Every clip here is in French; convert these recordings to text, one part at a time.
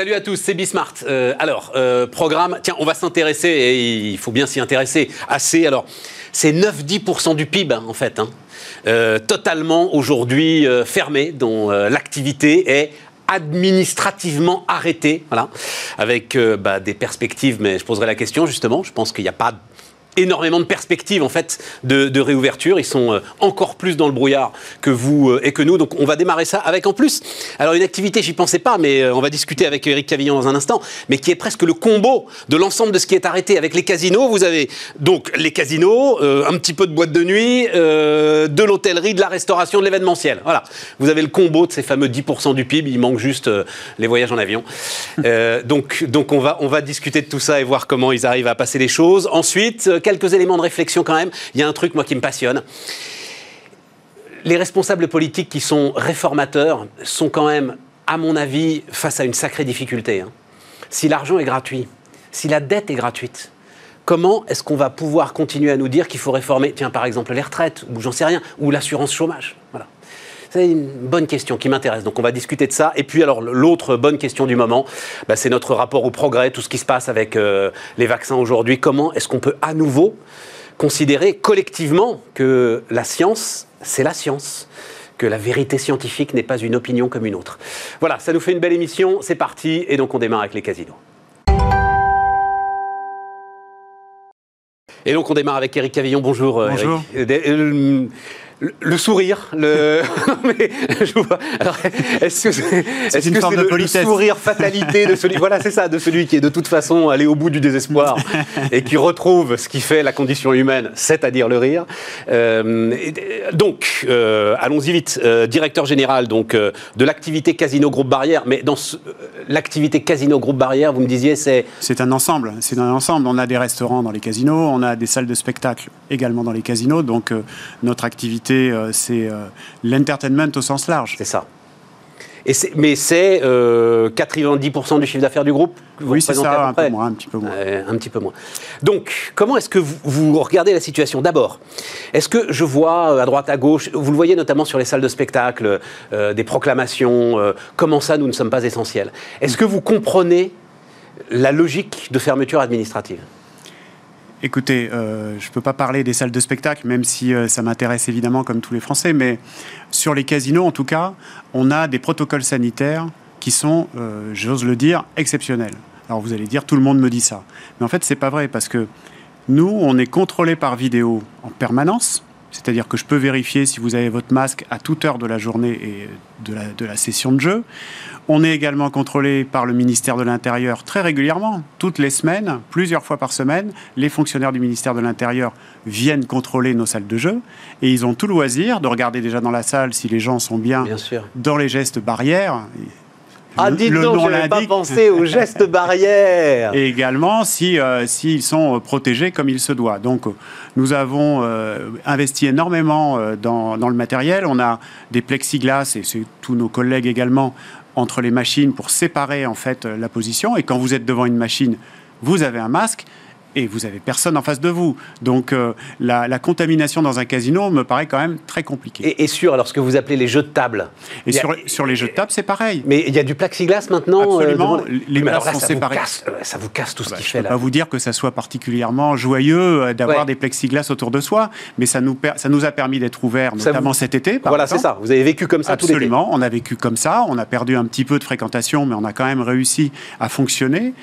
Salut à tous, c'est Bismart. Euh, alors, euh, programme, tiens, on va s'intéresser, et il faut bien s'y intéresser, assez. Alors, c'est 9-10% du PIB, hein, en fait. Hein. Euh, totalement aujourd'hui fermé, dont l'activité est administrativement arrêtée, voilà, avec bah, des perspectives, mais je poserai la question justement, je pense qu'il n'y a pas énormément de perspectives en fait de, réouverture. Ils sont euh, encore plus dans le brouillard que vous euh, et que nous. Donc on va démarrer ça avec en plus. Alors une activité, j'y pensais pas, mais euh, on va discuter avec Eric Cavillon dans un instant, mais qui est presque le combo de l'ensemble de ce qui est arrêté avec les casinos. Vous avez donc les casinos, un petit peu de boîte de nuit, de l'hôtellerie, de la restauration, de l'événementiel. Voilà. Vous avez le combo de ces fameux 10% du PIB. Il manque juste les voyages en avion. donc donc on va on va discuter de tout ça et voir comment ils arrivent à passer les choses. Ensuite quelques éléments de réflexion quand même. Il y a un truc, moi, qui me passionne. Les responsables politiques qui sont réformateurs sont quand même, à mon avis, face à une sacrée difficulté. Hein. Si l'argent est gratuit, si la dette est gratuite, comment est-ce qu'on va pouvoir continuer à nous dire qu'il faut réformer, tiens, par exemple, les retraites, ou j'en sais rien, ou l'assurance chômage? C'est une bonne question qui m'intéresse. Donc on va discuter de ça. Et puis alors l'autre bonne question du moment, bah, c'est notre rapport au progrès, tout ce qui se passe avec euh, les vaccins aujourd'hui. Comment est-ce qu'on peut à nouveau considérer collectivement que la science, c'est la science que la vérité scientifique n'est pas une opinion comme une autre? Voilà, ça nous fait une belle émission, c'est parti, et donc on démarre avec les casinos. Et donc on démarre avec Eric Cavillon, bonjour. Euh, bonjour. Euh, le, sourire, le. est-ce que c'est le, sourire fatalité de celui, voilà, c'est ça, de celui qui est de toute façon allé au bout du désespoir et qui retrouve ce qui fait la condition humaine, c'est-à-dire le rire. Euh, donc, euh, allons-y vite. Euh, directeur général donc de l'activité Casino Groupe Barrière, mais dans l'activité Casino Groupe Barrière, vous me disiez, c'est. C'est un ensemble. C'est un ensemble. On a des restaurants dans les casinos, on a des salles de spectacle également dans les casinos. Donc, notre activité c'est euh, euh, l'entertainment au sens large. C'est ça. Et mais c'est 90% euh, du chiffre d'affaires du groupe Oui, c'est ça, un peu moins, un petit peu moins. un petit peu moins. Donc, comment est-ce que vous, regardez la situation? D'abord, est-ce que je vois à droite, à gauche, vous le voyez notamment sur les salles de spectacle, des proclamations, comment ça, nous ne sommes pas essentiels? Est-ce que vous comprenez la logique de fermeture administrative? Écoutez, euh, je ne peux pas parler des salles de spectacle, même si euh, ça m'intéresse évidemment comme tous les Français, mais sur les casinos, en tout cas, on a des protocoles sanitaires qui sont, euh, j'ose le dire, exceptionnels. Alors vous allez dire, tout le monde me dit ça. Mais en fait, ce n'est pas vrai, parce que nous, on est contrôlé par vidéo en permanence. C'est-à-dire que je peux vérifier si vous avez votre masque à toute heure de la journée et de la, de la session de jeu. On est également contrôlé par le ministère de l'Intérieur très régulièrement, toutes les semaines, plusieurs fois par semaine. Les fonctionnaires du ministère de l'Intérieur viennent contrôler nos salles de jeu et ils ont tout loisir de regarder déjà dans la salle si les gens sont bien, dans les gestes barrières. Ah, dites donc, je n'avais pas pensé aux gestes barrières. Et également si euh, s'ils sont euh, protégés comme il se doit. Donc, nous avons euh, investi énormément dans, dans, le matériel. On a des plexiglas, et c'est tous nos collègues également, entre les machines pour séparer en fait la position. Et quand vous êtes devant une machine, vous avez un masque et vous avez personne en face de vous. Donc euh, la, contamination dans un casino me paraît quand même très compliquée. Et, sur alors ce que vous appelez les jeux de table. Et sur, sur, les jeux de table, c'est pareil. Mais il y a du plexiglas maintenant. Euh, Absolument. les masques sont ça séparés. Vous casse, ça vous casse tout ce ah bah, qui fait là. Je ne peux pas vous dire que ça soit particulièrement joyeux euh, d'avoir des plexiglas autour de soi, mais ça nous ça nous a permis d'être ouverts, notamment cet été. voilà, c'est ça. Vous avez vécu comme ça Absolument. on a vécu comme ça. On a perdu un petit peu de fréquentation, mais on a quand même réussi à fonctionner.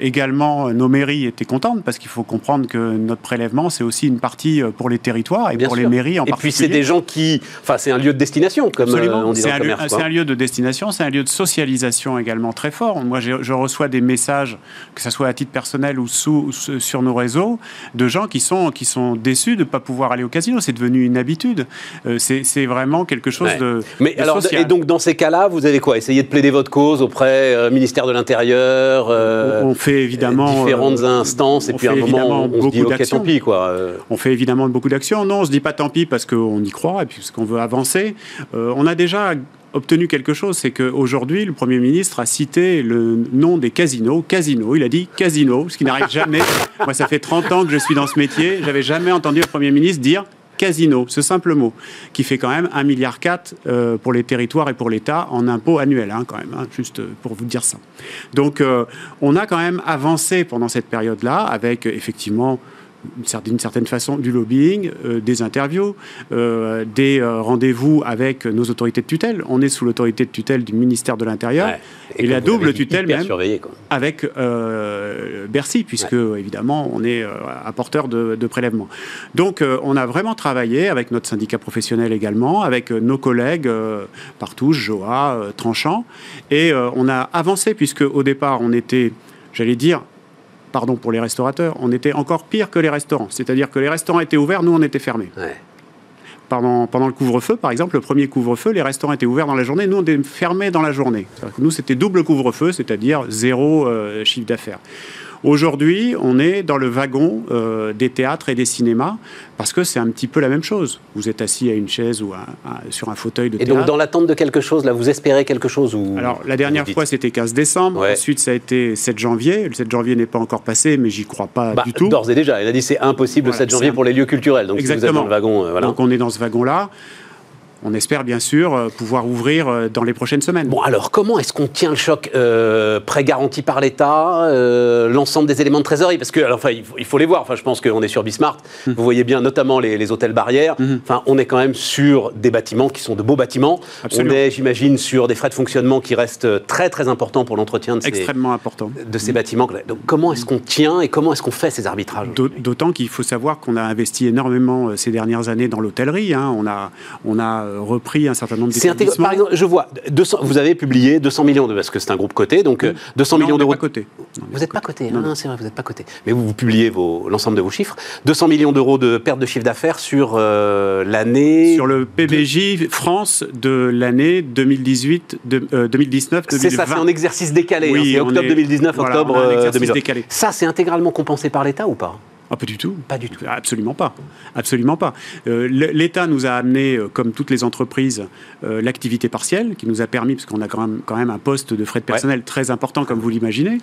également, nos mairies étaient contentes parce qu'il faut comprendre que notre prélèvement, c'est aussi une partie euh, pour les territoires et pour les mairies en et particulier. Et puis c'est des gens qui... Enfin, c'est un lieu de destination, comme euh, on dit C'est un, un, lieu de destination, c'est un lieu de socialisation également très fort. Moi, je reçois des messages, que ce soit à titre personnel ou sous, sur nos réseaux, de gens qui sont, qui sont déçus de ne pas pouvoir aller au casino. C'est devenu une habitude. Euh, c'est vraiment quelque chose de Mais alors, Et donc, dans ces cas-là, vous avez quoi? Essayer de plaider votre cause auprès du ministère de l'Intérieur On fait évidemment... différentes instances, et puis à un moment, on, beaucoup d'actions. quoi. Euh. On fait évidemment beaucoup d'actions. Non, on se dit pas tant pis parce qu'on y croit et puis parce qu'on veut avancer. Euh, on a déjà obtenu quelque chose, c'est qu'aujourd'hui, le Premier ministre a cité le nom des casinos, casino, il a dit casino, ce qui n'arrive jamais. Moi, ça fait 30 ans que je suis dans ce métier, j'avais jamais entendu un Premier ministre dire casino, ce simple mot, qui fait quand même 1,4 milliard euh, pour les territoires et pour l'État en impôts annuels, hein, quand même, hein, juste pour vous dire ça. Donc, euh, on a quand même avancé pendant cette période-là avec effectivement d'une certaine façon du lobbying, euh, des interviews, euh, des euh, rendez-vous avec nos autorités de tutelle. On est sous l'autorité de tutelle du ministère de l'Intérieur. Et, la double tutelle même avec Bercy, puisque évidemment on est apporteur de, de prélèvements. Donc on a vraiment travaillé avec notre syndicat professionnel également, avec nos collègues partout, Joa, Tranchant, et on a avancé puisque au départ on était, j'allais dire, pardon pour les restaurateurs, on était encore pire que les restaurants. C'est-à-dire que les restaurants étaient ouverts, nous on était fermés. Pendant, pendant, le couvre-feu, par exemple, le premier couvre-feu, les restaurants étaient ouverts dans la journée, nous on était fermés dans la journée. nous c'était double couvre-feu, c'est-à-dire zéro euh, chiffre d'affaires. Aujourd'hui, on est dans le wagon euh, des théâtres et des cinémas parce que c'est un petit peu la même chose. Vous êtes assis à une chaise ou sur un fauteuil de et théâtre. Et donc, dans l'attente de quelque chose, là, vous espérez quelque chose ou Alors, la dernière fois, c'était 15 décembre. Ensuite, ça a été 7 janvier. Le 7 janvier n'est pas encore passé, mais j'y crois pas bah, du tout. D'ores et déjà, il a dit c'est impossible le 7 janvier pour les lieux culturels. Donc, Exactement. Si vous êtes dans le wagon, euh, voilà. Donc, on est dans ce wagon-là. On espère bien sûr euh, pouvoir ouvrir euh, dans les prochaines semaines. Bon, alors comment est-ce qu'on tient le choc euh, Prêt garanti par l'État, euh, l'ensemble des éléments de trésorerie? Parce que, enfin, il faut, les voir. Enfin, je pense qu'on est sur Bismarck. Mmh. Vous voyez bien, notamment les, hôtels barrières. Mmh. Enfin, on est quand même sur des bâtiments qui sont de beaux bâtiments. Absolument. On est, j'imagine, sur des frais de fonctionnement qui restent très très importants pour l'entretien de ces, extrêmement important de ces mmh. bâtiments. Donc, comment est-ce qu'on tient et comment est-ce qu'on fait ces arbitrages? D'autant qu'il faut savoir qu'on a investi énormément ces dernières années dans l'hôtellerie. Hein. On a on a repris un certain c'est Par exemple, je vois, 200, vous avez publié 200 millions de, parce que c'est un groupe coté, donc 200 millions d'euros. Pas coté. vous n'êtes pas coté, hein, c'est vrai, vous n'êtes pas coté. Mais vous, vous publiez l'ensemble de vos chiffres. 200 millions d'euros de perte de chiffre d'affaires sur euh, l'année. Sur le PBJ France de l'année 2018, de, 2019, euh, C'est ça, c'est en exercice décalé. Oui, hein, c'est octobre 2019, octobre 2020. Décalé. Ça, c'est intégralement compensé par l'État ou pas? Ah, pas du tout. Pas du tout. Absolument pas. Absolument pas. Euh, L'État nous a amené, euh, comme toutes les entreprises, euh, l'activité partielle, qui nous a permis, parce qu'on a quand même, quand même un poste de frais de personnel très important, comme vous l'imaginez.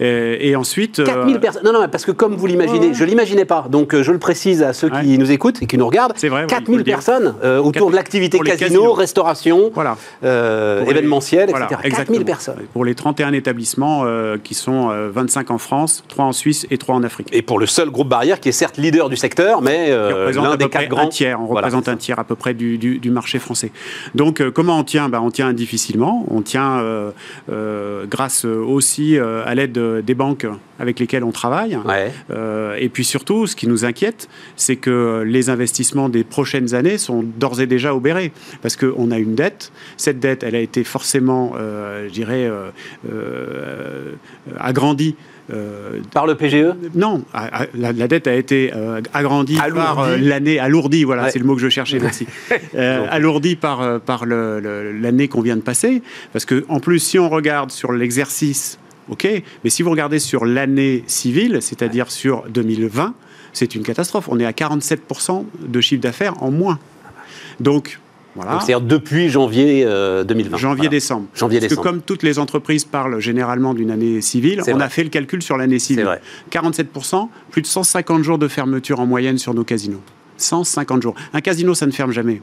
et ensuite. 4000 personnes. Non, non, parce que comme vous l'imaginez, je ne l'imaginais pas. Donc je le précise à ceux qui nous écoutent et qui nous regardent. C'est vrai. 4000 personnes autour de l'activité casino, restauration, voilà. événementiel, voilà, etc. 4000 personnes. Pour les 31 établissements qui sont 25 en France, 3 en Suisse et 3 en Afrique. Et pour le seul groupe Barrière qui est certes leader du secteur, mais euh, l'un des quatre grands. Un tiers, on représente un tiers à peu près du, du, marché français. Donc euh, comment on tient? Ben, On tient difficilement. On tient euh, euh grâce aussi à l'aide des banques avec lesquelles on travaille. Ouais. et puis surtout, ce qui nous inquiète, c'est que les investissements des prochaines années sont d'ores et déjà obérés. Parce qu'on a une dette. Cette dette, elle a été forcément, je dirais, agrandie euh, par le PGE Non, la, dette a été euh, agrandie par euh, l'année, alourdie, voilà, c'est le mot que je cherchais, merci. alourdie par, par l'année qu'on vient de passer. Parce que, en plus, si on regarde sur l'exercice, ok, mais si vous regardez sur l'année civile, c'est-à-dire sur 2020, c'est une catastrophe. On est à 47% de chiffre d'affaires en moins. Donc, c'est-à-dire depuis janvier 2020. Euh, Janvier-décembre. Janvier Parce que comme toutes les entreprises parlent généralement d'une année civile, on a fait le calcul sur l'année civile. 47%, plus de 150 jours de fermeture en moyenne sur nos casinos. 150 jours. Un casino, ça ne ferme jamais.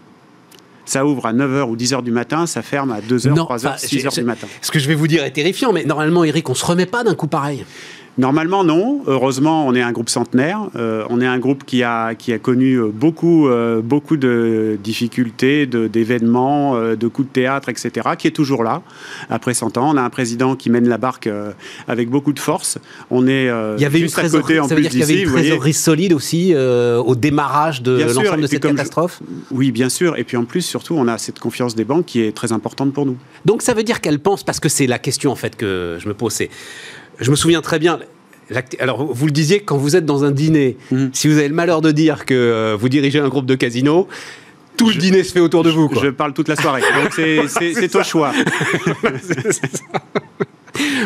Ça ouvre à 9h ou 10h du matin, ça ferme à 2h, 3h, 6h du matin. Ce que je vais vous dire est terrifiant, mais normalement, Eric, on ne se remet pas d'un coup pareil. Normalement, non. Heureusement, on est un groupe centenaire. Euh, on est un groupe qui a, qui a connu euh, beaucoup, euh, beaucoup de difficultés, d'événements, de, coups de théâtre, etc., qui est toujours là, après 100 ans. On a un président qui mène la barque avec beaucoup de force. On est il y avait juste une à côté, en ça plus veut dire qu'il y avait une trésorerie solide aussi au démarrage de l'ensemble de cette catastrophe Oui, bien sûr. Et puis en plus, surtout, on a cette confiance des banques qui est très importante pour nous. Donc ça veut dire qu'elles pensent, parce que c'est la question en fait que je me pose, c'est je me souviens très bien. Alors, vous le disiez, quand vous êtes dans un dîner, mhm. si vous avez le malheur de dire que euh, vous dirigez un groupe de casino, tout le dîner se fait autour de vous. Je parle toute la soirée. Donc, c'est au choix.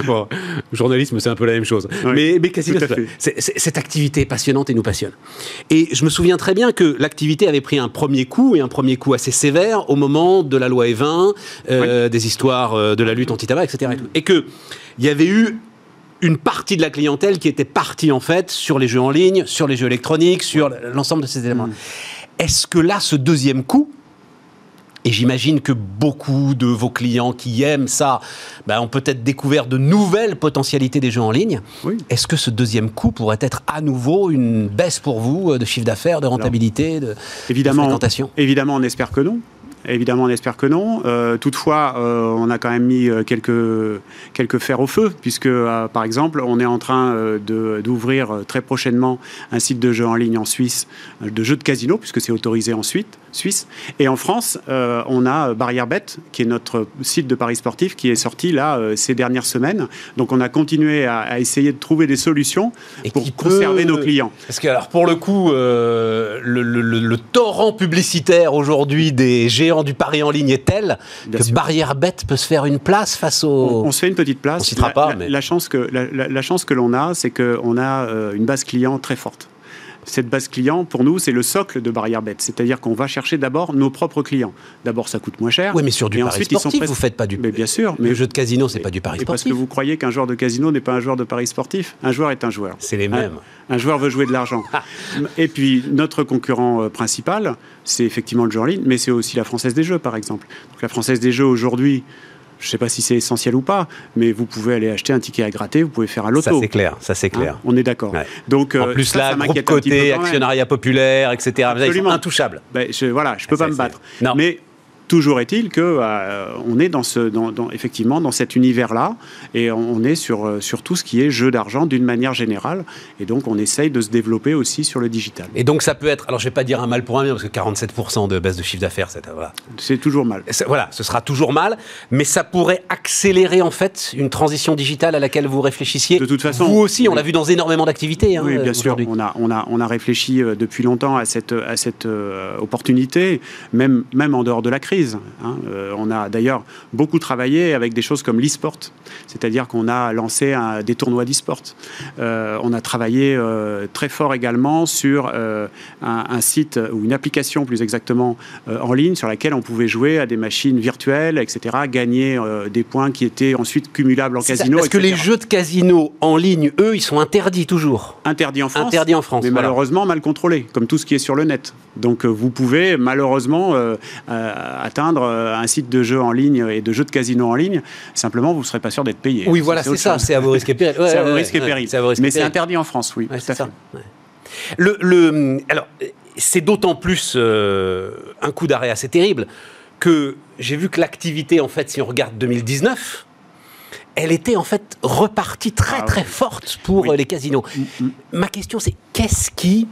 bon, journalisme, c'est un peu la même chose. mais, mais casino, cette activité est passionnante et nous passionne. Et je me souviens très bien que l'activité avait pris un premier coup, et un premier coup assez sévère, au moment de la loi E20, euh, des histoires euh, de la lutte anti-tabac, etc. Et, et qu'il y avait eu une partie de la clientèle qui était partie en fait sur les jeux en ligne, sur les jeux électroniques, sur l'ensemble de ces éléments. Mm. Est-ce que là, ce deuxième coup, et j'imagine que beaucoup de vos clients qui aiment ça ben, ont peut-être découvert de nouvelles potentialités des jeux en ligne. Est-ce que ce deuxième coup pourrait être à nouveau une baisse pour vous euh, de chiffre d'affaires, de rentabilité, de, évidemment, de fréquentation? Évidemment, on espère que non. Évidemment, on espère que non. Euh, toutefois, euh, on a quand même mis euh, quelques, quelques fers au feu, puisque, par exemple, on est en train d'ouvrir très prochainement un site de jeux en ligne en Suisse, de jeux de casino, puisque c'est autorisé en Suisse. Et en France, on a Barrière Bet, qui est notre site de paris sportif, qui est sorti là ces dernières semaines. Donc, on a continué à, essayer de trouver des solutions pour conserver nos clients. Parce que, alors, pour le coup, le, le torrent publicitaire aujourd'hui des géants du pari en ligne est tel que Barrière Bête peut se faire une place face au. On, se fait une petite place. On citera pas, mais... la chance que la, chance que l'on a, c'est qu'on a euh, une base client très forte cette base client, pour nous, c'est le socle de Barrière Bête. C'est-à-dire qu'on va chercher d'abord nos propres clients. D'abord, ça coûte moins cher. Oui, mais sur du pari sportif, vous faites pas du. Mais bien sûr. Mais le jeu de casino, c'est pas du pari sportif. Parce que vous croyez qu'un joueur de casino n'est pas un joueur de pari sportif. Un joueur est un joueur. C'est les mêmes. Un, joueur veut jouer de l'argent. Et puis notre concurrent euh, principal, c'est effectivement le jeu en ligne, mais c'est aussi la Française des Jeux, par exemple. Donc la Française des Jeux aujourd'hui je ne sais pas si c'est essentiel ou pas, mais vous pouvez aller acheter un ticket à gratter, vous pouvez faire un loto. Ça c'est clair, ça c'est clair. Hein, on est d'accord. Donc en euh, plus là, groupe côté, actionnariat populaire, etc. Absolument. intouchable. Ben, je, voilà, je peux ah, pas me battre. Non. Mais Toujours est-il que euh, on est dans ce, dans, effectivement dans cet univers-là, et on est sur, euh, sur tout ce qui est jeu d'argent d'une manière générale, et donc on essaye de se développer aussi sur le digital. Et donc ça peut être, alors je vais pas dire un mal pour un bien, parce que 47% de baisse de chiffre d'affaires, c'est voilà. C'est toujours mal. Voilà, ce sera toujours mal, mais ça pourrait accélérer en fait une transition digitale à laquelle vous réfléchissiez. De toute façon, vous aussi, on l'a vu dans énormément d'activités. Hein, oui, bien sûr. On a, on a, on a réfléchi euh, depuis longtemps à cette, à cette opportunité, même, même en dehors de la crise. Hein. Euh, on a d'ailleurs beaucoup travaillé avec des choses comme l'e-sport, c'est-à-dire qu'on a lancé des tournois d'e-sport. Euh, on a travaillé euh, très fort également sur un, site ou une application plus exactement en ligne sur laquelle on pouvait jouer à des machines virtuelles, etc., gagner des points qui étaient ensuite cumulables en casino. Est-ce que les jeux de casino en ligne, eux, ils sont interdits toujours Interdits en France. Interdits en France. Mais malheureusement mal contrôlés, comme tout ce qui est sur le net. Donc vous pouvez malheureusement euh, un site de jeux en ligne et de jeux de casino en ligne, simplement vous ne serez pas sûr d'être payé. Oui, voilà, c'est ça, c'est à vos risques et périls. c'est à vos risques et périls. Mais c'est interdit en France, oui. tout à fait. Le, le, alors, c'est d'autant plus euh, un coup d'arrêt assez terrible que j'ai vu que l'activité, en fait, si on regarde 2019, elle était en fait repartie très ah très forte pour les casinos. Mm, mm. Ma question, c'est qu'est-ce qui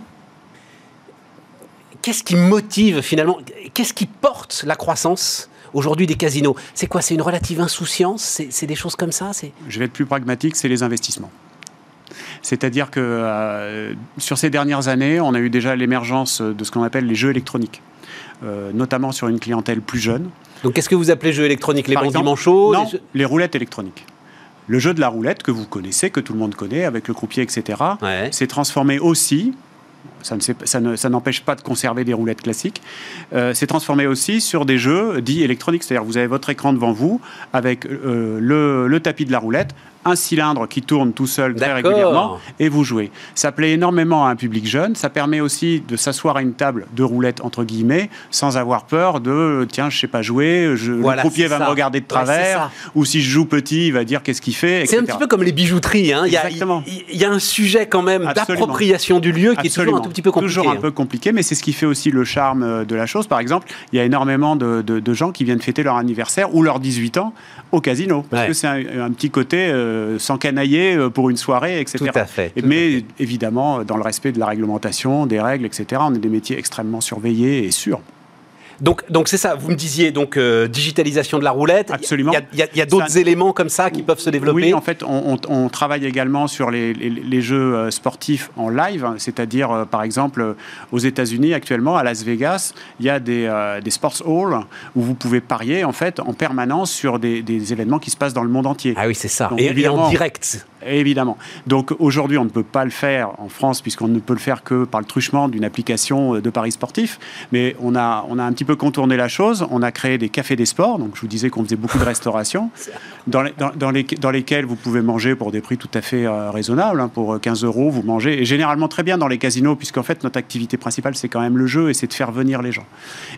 qu'est-ce qui motive finalement, qu'est-ce qui porte la croissance aujourd'hui des casinos? C'est quoi? C'est une relative insouciance? C'est des choses comme ça? Je vais être plus pragmatique, c'est les investissements. C'est-à-dire que euh, sur ces dernières années, on a eu déjà l'émergence de ce qu'on appelle les jeux électroniques, euh, notamment sur une clientèle plus jeune. Donc qu'est-ce que vous appelez jeux électroniques? Les bons dimanches Non, les roulettes électroniques. Le jeu de la roulette que vous connaissez, que tout le monde connaît, avec le croupier, etc., s'est transformé aussi ça, n'empêche pas de conserver des roulettes classiques. Euh, c'est transformé aussi sur des jeux dits électroniques, c'est-à-dire vous avez votre écran devant vous avec euh, le, tapis de la roulette, un cylindre qui tourne tout seul très régulièrement et vous jouez. Ça plaît énormément à un public jeune. Ça permet aussi de s'asseoir à une table de roulette entre guillemets sans avoir peur de tiens je sais pas jouer, je, le croupier va me regarder de travers ou si je joue petit il va dire qu'est-ce qu'il fait. C'est un petit peu comme les bijouteries. Hein. Il, y a, il, y a, un sujet quand même d'appropriation du lieu qui est toujours un tout petit peu compliqué. Toujours un peu compliqué, mais c'est ce qui fait aussi le charme euh, de la chose. Par exemple, il y a énormément de, de, gens qui viennent fêter leur anniversaire ou leurs 18 ans au casino parce que c'est un, petit côté euh, euh, sans canailler euh, pour une soirée, etc. Tout à fait. mais évidemment, dans le respect de la réglementation, des règles, etc. On est des métiers extrêmement surveillés et sûrs. Donc, donc c'est ça. Vous me disiez donc euh, digitalisation de la roulette. Absolument. Il y a, d'autres éléments comme ça qui peuvent se développer. Oui, en fait, on, travaille également sur les, jeux euh, sportifs en live, c'est-à-dire euh, par exemple aux États-Unis actuellement, à Las Vegas, il y a des, sports halls où vous pouvez parier en fait en permanence sur des, événements qui se passent dans le monde entier. Ah oui, c'est ça. et, en direct. Évidemment. Donc aujourd'hui, on ne peut pas le faire en France puisqu'on ne peut le faire que par le truchement d'une application de paris sportifs. Mais on a, on a un petit peu contourné la chose. On a créé des cafés des sports. Donc je vous disais qu'on faisait beaucoup de restauration dans, les, dans, les, dans, lesquels vous pouvez manger pour des prix tout à fait euh, raisonnables. Hein. pour 15 euros, vous mangez. Et généralement très bien dans les casinos puisqu'en fait notre activité principale c'est quand même le jeu et c'est de faire venir les gens.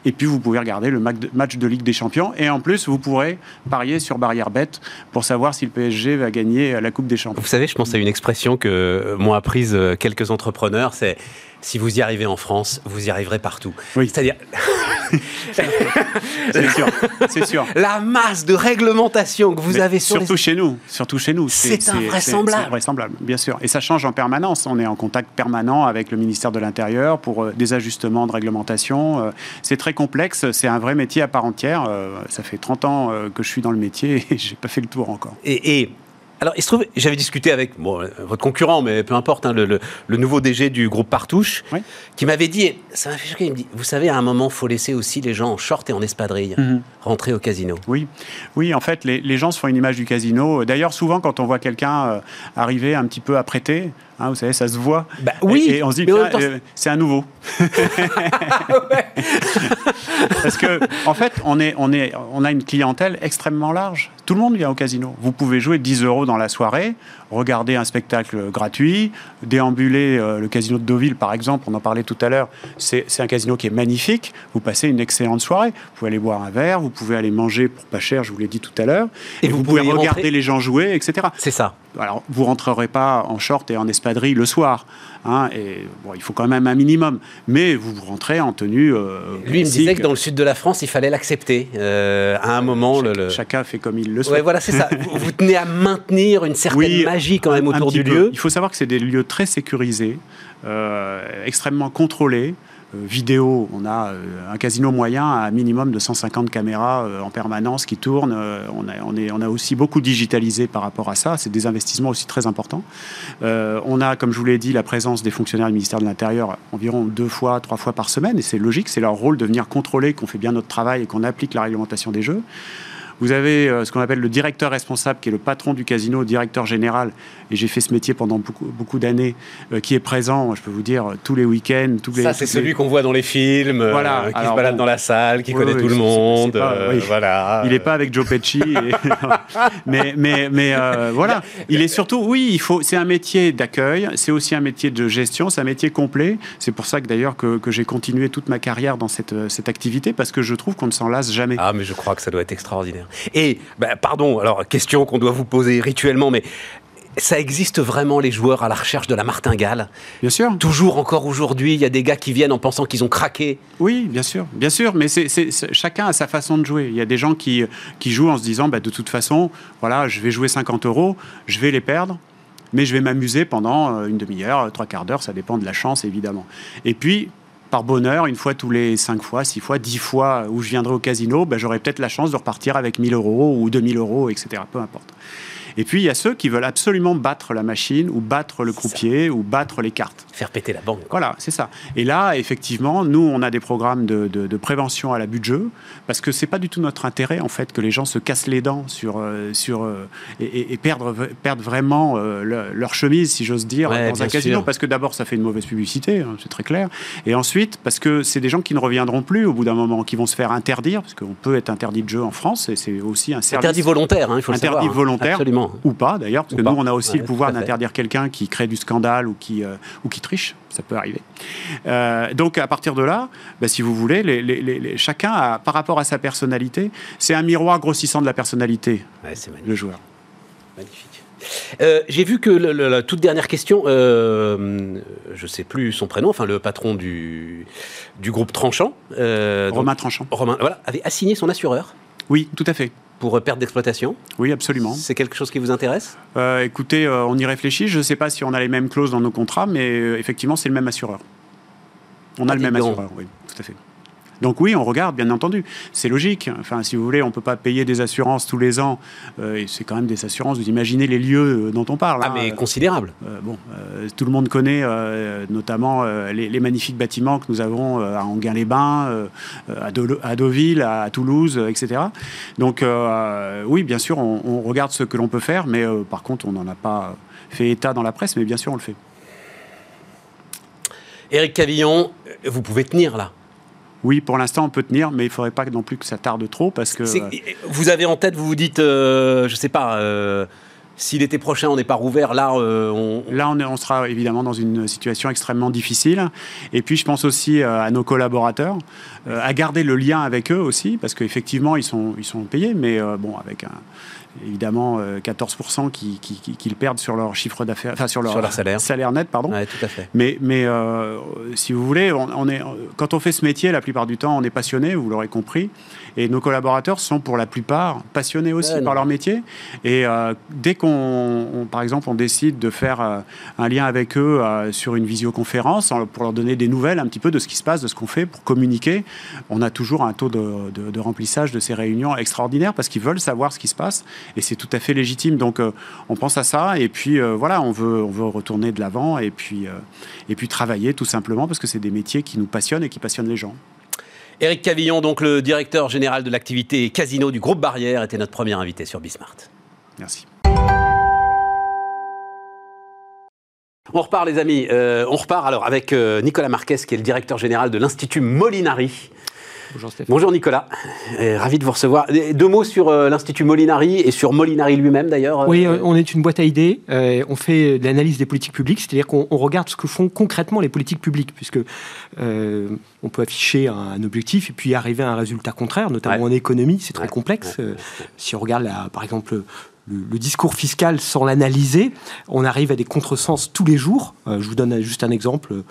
Et puis vous pouvez regarder le match de Ligue des Champions. Et en plus, vous pourrez parier sur barrière bête pour savoir si le PSG va gagner la Coupe des Champions. Vous savez, je pense à une expression que m'ont apprise euh, quelques entrepreneurs, c'est si vous y arrivez en France, vous y arriverez partout. Oui. C'est-à-dire. c'est sûr, c'est sûr. La masse de réglementation que vous avez sur surtout chez nous, surtout chez nous, c'est invraisemblable. C'est vraisemblable, bien sûr. Et ça change en permanence. On est en contact permanent avec le ministère de l'Intérieur pour euh, des ajustements de réglementation. Euh, c'est très complexe. C'est un vrai métier à part entière. ça fait 30 ans que je suis dans le métier et j'ai pas fait le tour encore. Et, et alors, il se trouve, j'avais discuté avec votre concurrent, mais peu importe, hein, le, nouveau DG du groupe Partouche, qui m'avait dit, ça m'a fait choquer, il me dit, vous savez, à un moment, il faut laisser aussi les gens en short et en espadrille mhm. rentrer au casino. Oui, oui en fait, les, gens se font une image du casino. D'ailleurs, souvent, quand on voit quelqu'un euh, arriver un petit peu apprêté, Hein, vous savez, ça se voit. Bah oui. Et, on se dit, euh, c'est un nouveau. Parce que, en fait, on, est, on, est, on a une clientèle extrêmement large. Tout le monde vient au casino. Vous pouvez jouer 10 euros dans la soirée, regarder un spectacle gratuit, déambuler euh, le casino de Deauville, par exemple, on en parlait tout à l'heure. C'est un casino qui est magnifique. Vous passez une excellente soirée. Vous pouvez aller boire un verre, vous pouvez aller manger pour pas cher, je vous l'ai dit tout à l'heure. Et, vous, pouvez regarder les gens jouer, etc. C'est ça. Alors, vous rentrerez pas en short et en espadrille le soir. Hein, et bon, il faut quand même un minimum. Mais vous rentrez en tenue. Euh, Lui, il me disait que dans le sud de la France, il fallait l'accepter. Euh, à un moment, le, chacun fait comme il le souhaite. Ouais, voilà, c'est ça. vous, tenez à maintenir une certaine magie quand même autour du lieu. Il faut savoir que c'est des lieux très sécurisés, euh, extrêmement contrôlés. Euh, vidéo, on a euh, un casino moyen à un minimum de 150 caméras euh, en permanence qui tournent. on, a, on, est, on a aussi beaucoup digitalisé par rapport à ça. C'est des investissements aussi très importants. on a, comme je vous l'ai dit, la présence des fonctionnaires du ministère de l'Intérieur environ deux fois, trois fois par semaine. Et c'est logique, c'est leur rôle de venir contrôler qu'on fait bien notre travail et qu'on applique la réglementation des jeux. Vous avez ce qu'on appelle le directeur responsable, qui est le patron du casino, directeur général, et j'ai fait ce métier pendant beaucoup, beaucoup d'années, euh, qui est présent, je peux vous dire, tous les week-ends. Tous ça, c'est celui qu'on voit dans les films, euh, qui se balade dans la salle, qui connaît tout le monde. Euh, voilà. Il n'est pas avec Joe Pesci. mais mais, mais voilà. Il est surtout, oui, il faut. C'est un métier d'accueil, c'est aussi un métier de gestion, c'est un métier complet. C'est pour ça que d'ailleurs que, que j'ai continué toute ma carrière dans cette, cette activité, parce que je trouve qu'on ne s'en lasse jamais. Ah, mais je crois que ça doit être extraordinaire. Et, bah, pardon, alors, question qu'on doit vous poser rituellement, mais ça existe vraiment les joueurs à la recherche de la martingale? Bien sûr. Toujours encore aujourd'hui, il y a des gars qui viennent en pensant qu'ils ont craqué. Oui, bien sûr, bien sûr, mais c'est, chacun a sa façon de jouer. Il y a des gens qui, qui jouent en se disant, bah, de toute façon, voilà, je vais jouer 50 euros, je vais les perdre, mais je vais m'amuser pendant euh, une demi-heure, trois quarts d'heure, ça dépend de la chance évidemment. Et puis, par bonheur, une fois tous les cinq fois, six fois, dix fois où je viendrai au casino, bah, j'aurai peut-être la chance de repartir avec 1000 euros ou 2000 euros, etc. Peu importe. Et puis, il y a ceux qui veulent absolument battre la machine ou battre le croupier ou battre les cartes. Faire péter la banque. Voilà, c'est ça. Et là, effectivement, nous, on a des programmes de, de, prévention à l'abus de jeu parce que c'est pas du tout notre intérêt, en fait, que les gens se cassent les dents sur, euh, sur, euh, et, et, perdre, perdent vraiment euh, leur chemise, si j'ose dire, dans un casino. Parce que d'abord, ça fait une mauvaise publicité, hein, c'est très clair. Et ensuite, parce que c'est des gens qui ne reviendront plus au bout d'un moment, qui vont se faire interdire, parce qu'on peut être interdit de jeu en France, et c'est aussi un service. Interdit volontaire, hein, il faut le savoir. Interdit hein. volontaire. Absolument ou pas d'ailleurs, parce que nous, on a aussi le pouvoir d'interdire quelqu'un qui crée du scandale ou qui, euh, ou qui triche, ça peut arriver. Euh, donc à partir de là, bah, si vous voulez, les, chacun, a, par rapport à sa personnalité, c'est un miroir grossissant de la personnalité, le joueur. Magnifique. Euh, j'ai vu que la toute dernière question, je ne sais plus son prénom, enfin le patron du, du groupe Tranchant, Romain Tranchant, Romain, voilà, avait assigné son assureur. Oui, tout à fait pour perte d'exploitation? Oui, absolument. C'est quelque chose qui vous intéresse? Euh, Écoutez, euh, on y réfléchit. Je ne sais pas si on a les mêmes clauses dans nos contrats, mais euh, effectivement, c'est le même assureur. On a le même assureur, oui, tout à fait. Donc oui, on regarde, bien entendu. C'est logique. Enfin, si vous voulez, on ne peut pas payer des assurances tous les ans. Euh, et c'est quand même des assurances. Vous imaginez les lieux euh, dont on parle. Ah, mais considérable. Euh, bon, tout le monde connaît notamment les, magnifiques bâtiments que nous avons à Anguin-les-Bains, à, à, Deauville, à, Toulouse, etc. Donc oui, bien sûr, on, on, regarde ce que l'on peut faire, mais par contre, on n'en a pas fait état dans la presse, mais bien sûr, on le fait. Éric Cavillon, vous pouvez tenir là oui, pour l'instant, on peut tenir, mais il ne faudrait pas non plus que ça tarde trop parce que. Vous avez en tête, vous vous dites, euh, je ne sais pas, euh, si l'été prochain on n'est pas rouvert, là, euh, on... Là, on, on, sera évidemment dans une situation extrêmement difficile. Et puis, je pense aussi à nos collaborateurs, à garder le lien avec eux aussi, parce qu'effectivement, ils sont, ils sont payés, mais bon, avec un évidemment 14% qui, qui, perdent sur leur chiffre d'affaires, enfin sur leur, salaire. salaire. net, pardon. tout à fait. Mais, mais euh, si vous voulez, on, est, quand on fait ce métier, la plupart du temps, on est passionné, vous l'aurez compris, et nos collaborateurs sont pour la plupart passionnés aussi par leur métier. Et euh, dès qu'on, par exemple, on décide de faire euh, un lien avec eux sur une visioconférence pour leur donner des nouvelles un petit peu de ce qui se passe, de ce qu'on fait, pour communiquer, on a toujours un taux de, de remplissage de ces réunions extraordinaire parce qu'ils veulent savoir ce qui se passe et c'est tout à fait légitime. Donc euh, on pense à ça et puis euh, voilà, on veut, on veut retourner de l'avant et puis, euh, et puis travailler tout simplement parce que c'est des métiers qui nous passionnent et qui passionnent les gens. Éric Cavillon, donc le directeur général de l'activité casino du groupe Barrière, était notre premier invité sur Bismart. Merci. On repart les amis, on repart alors avec Nicolas Marquez qui est le directeur général de l'Institut Molinari. Bonjour Stéphane. Bonjour Nicolas, ravi de vous recevoir. Deux mots sur euh, l'Institut Molinari et sur Molinari lui-même d'ailleurs. Oui, euh, on est une boîte à idées, euh, on fait de l'analyse des politiques publiques, c'est-à-dire qu'on regarde ce que font concrètement les politiques publiques, puisque on peut afficher un, objectif et puis arriver à un résultat contraire, notamment en économie, c'est très complexe. si on regarde par exemple le, discours fiscal sans l'analyser, on arrive à des contresens tous les jours. Euh, je vous donne juste un exemple,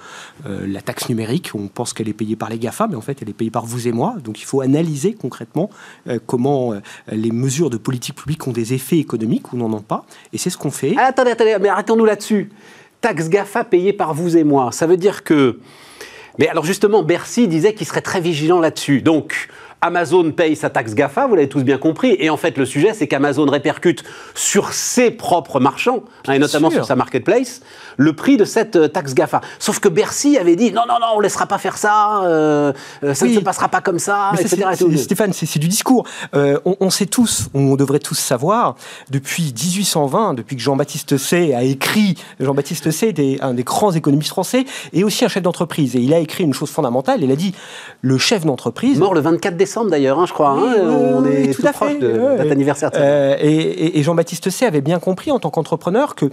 euh, la taxe numérique, on pense qu'elle est payée par les GAFA, mais en fait elle est payée par vous et moi. Donc il faut analyser concrètement euh, comment les mesures de politique publique ont des effets économiques ou n'en ont pas. Et c'est ce qu'on fait. Ah, attendez, attendez, mais arrêtons-nous là-dessus. Taxe GAFA payée par vous et moi, ça veut dire que... Mais alors justement, Bercy disait qu'il serait très vigilant là-dessus. Donc, Amazon paye sa taxe GAFA, vous l'avez tous bien compris. Et en fait, le sujet, c'est qu'Amazon répercute sur ses propres marchands, hein, et notamment sur sa marketplace, le prix de cette euh, taxe GAFA. Sauf que Bercy avait dit non, non, non, on ne laissera pas faire ça, euh, euh, ça ne se passera pas comme ça, etc. Stéphane, c'est du discours. on, sait tous, on devrait tous savoir, depuis 1820, depuis que Jean-Baptiste Say a écrit, Jean-Baptiste Say était un des grands économistes français et aussi un chef d'entreprise. Et il a écrit une chose fondamentale, il a dit le chef d'entreprise. Mort le 24 décembre d'ailleurs, hein, je crois. Hein, on est tout, proche de cet anniversaire. et, et Jean-Baptiste Say avait bien compris en tant qu'entrepreneur que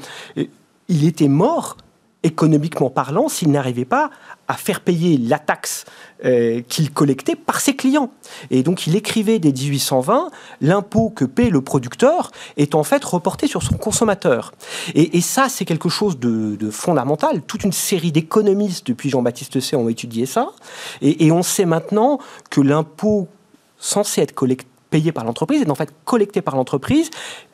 il était mort économiquement parlant s'il n'arrivait pas à faire payer la taxe euh, qu'il collectait par ses clients. Et donc il écrivait dès 1820, l'impôt que paie le producteur est en fait reporté sur son consommateur. Et, ça, c'est quelque chose de, fondamental. Toute une série d'économistes depuis Jean-Baptiste Say ont étudié ça. Et, on sait maintenant que l'impôt censé être payé par l'entreprise est en fait collecté par l'entreprise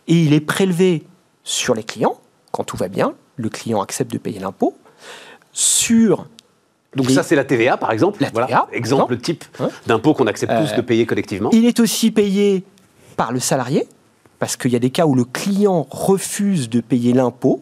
et il est prélevé sur les clients quand tout va bien, le client accepte de payer l'impôt. Sur donc ça, c'est la TVA, par exemple. La TVA, exemple type d'impôt qu'on accepte tous de euh, payer collectivement. Il est aussi payé par le salarié, parce qu'il y a des cas où le client refuse de payer l'impôt,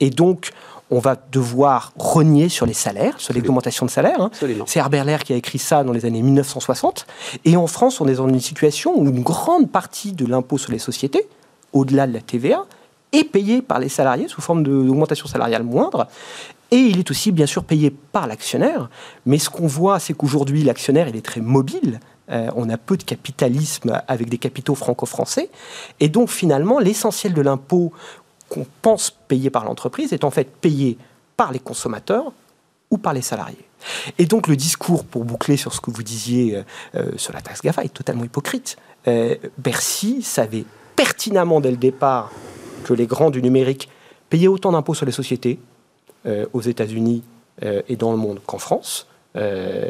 et donc on va devoir renier sur les salaires, sur l'augmentation de salaire. Hein. C'est Herbert Lair qui a écrit ça dans les années 1960. Et en France, on est dans une situation où une grande partie de l'impôt sur les sociétés, au-delà de la TVA, est payé par les salariés sous forme d'augmentation salariale moindre. Et il est aussi bien sûr payé par l'actionnaire. Mais ce qu'on voit, c'est qu'aujourd'hui, l'actionnaire, il est très mobile. Euh, on a peu de capitalisme avec des capitaux franco-français. Et donc finalement, l'essentiel de l'impôt qu'on pense payer par l'entreprise est en fait payé par les consommateurs ou par les salariés. Et donc le discours, pour boucler sur ce que vous disiez euh, euh, sur la taxe GAFA, est totalement hypocrite. Bercy savait pertinemment dès le départ que les grands du numérique payaient autant d'impôts sur les sociétés euh, aux États-Unis euh, et dans le monde qu'en France. Euh,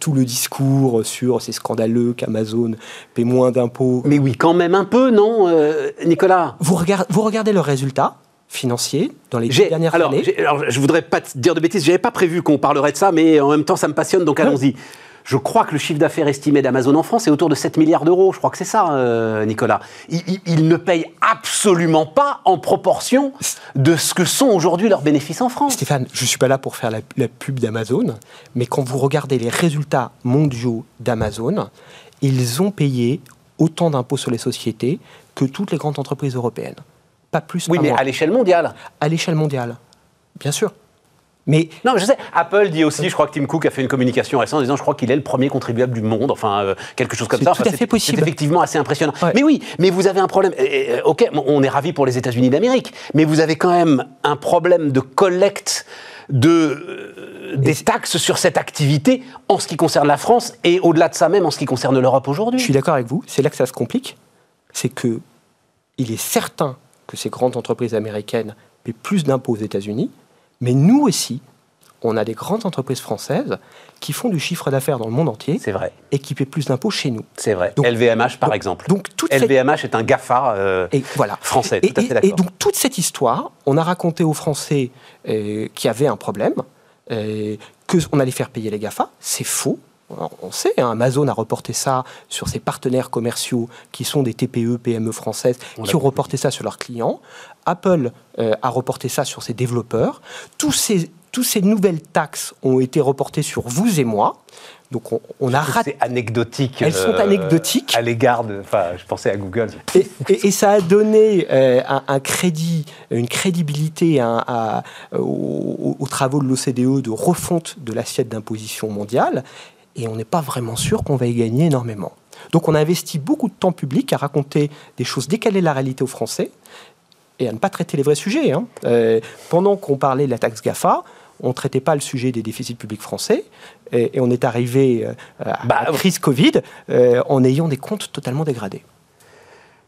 tout le discours sur c'est scandaleux qu'Amazon paie moins d'impôts. Mais oui, quand même un peu, non, Nicolas? Vous, regardez, vous regardez leurs résultats financiers dans les dernières années? Alors, je voudrais pas dire de bêtises, j'avais pas prévu qu'on parlerait de ça, mais en même temps, ça me passionne, donc allons-y. Je crois que le chiffre d'affaires estimé d'Amazon en France est autour de 7 milliards d'euros. Je crois que c'est ça, euh, Nicolas. Il, ne paye absolument pas en proportion de ce que sont aujourd'hui leurs bénéfices en France. Stéphane, je ne suis pas là pour faire la, la pub d'Amazon, mais quand vous regardez les résultats mondiaux d'Amazon, ils ont payé autant d'impôts sur les sociétés que toutes les grandes entreprises européennes pas plus. Oui, pas mais moins. à l'échelle mondiale. à l'échelle mondiale, bien sûr. Mais Non, mais je sais. Apple dit aussi, je crois que Tim Cook a fait une communication récente en disant, je crois qu'il est le premier contribuable du monde, enfin euh, quelque chose comme C'est ça. tout Enfin, à fait possible. C'est effectivement assez impressionnant. Ouais. Mais oui, mais vous avez un problème. Et, ok, on est ravi pour les États-Unis d'Amérique, mais vous avez quand même un problème de collecte de euh, des taxes sur cette activité en ce qui concerne la France et au-delà de ça même en ce qui concerne l'Europe aujourd'hui. je suis d'accord avec vous, c'est là que ça se complique. C'est que il est certain que ces grandes entreprises américaines paient plus d'impôts aux États-Unis, mais nous aussi, on a des grandes entreprises françaises qui font du chiffre d'affaires dans le monde entier C'est vrai, et qui paient plus d'impôts chez nous. c'est vrai. Donc- LVMH par donc- exemple. donc toute cette- LVMH est un GAFA euh, Et voilà. français, Et, tout à fait et- d'accord. et donc toute cette histoire, on a raconté aux Français euh, qu'il y avait un problème, euh, qu'on allait faire payer les GAFA. C'est faux. On sait, hein, Amazon a reporté ça sur ses partenaires commerciaux qui sont des TPE, PME françaises, On qui ont reporté ça sur leurs clients. Apple euh, a reporté ça sur ses développeurs. Tous ces, tous ces nouvelles taxes ont été reportées sur vous et moi. Donc on, on a raté. C'est anecdotique. Elles sont euh, anecdotiques. À l'égard de. Enfin, je pensais à Google. Et, et- et ça a donné euh, un, un crédit, une crédibilité à- à- aux, aux travaux de l'OCDE de refonte de l'assiette d'imposition mondiale. Et on n'est pas vraiment sûr qu'on va y gagner énormément. Donc on a investi beaucoup de temps public à raconter des choses décalées de la réalité aux Français et à ne pas traiter les vrais sujets. hein. Euh, pendant qu'on parlait de la taxe GAFA, on ne traitait pas le sujet des déficits publics français et, et on est arrivé euh, à Bah, la crise Covid euh, en ayant des comptes totalement dégradés.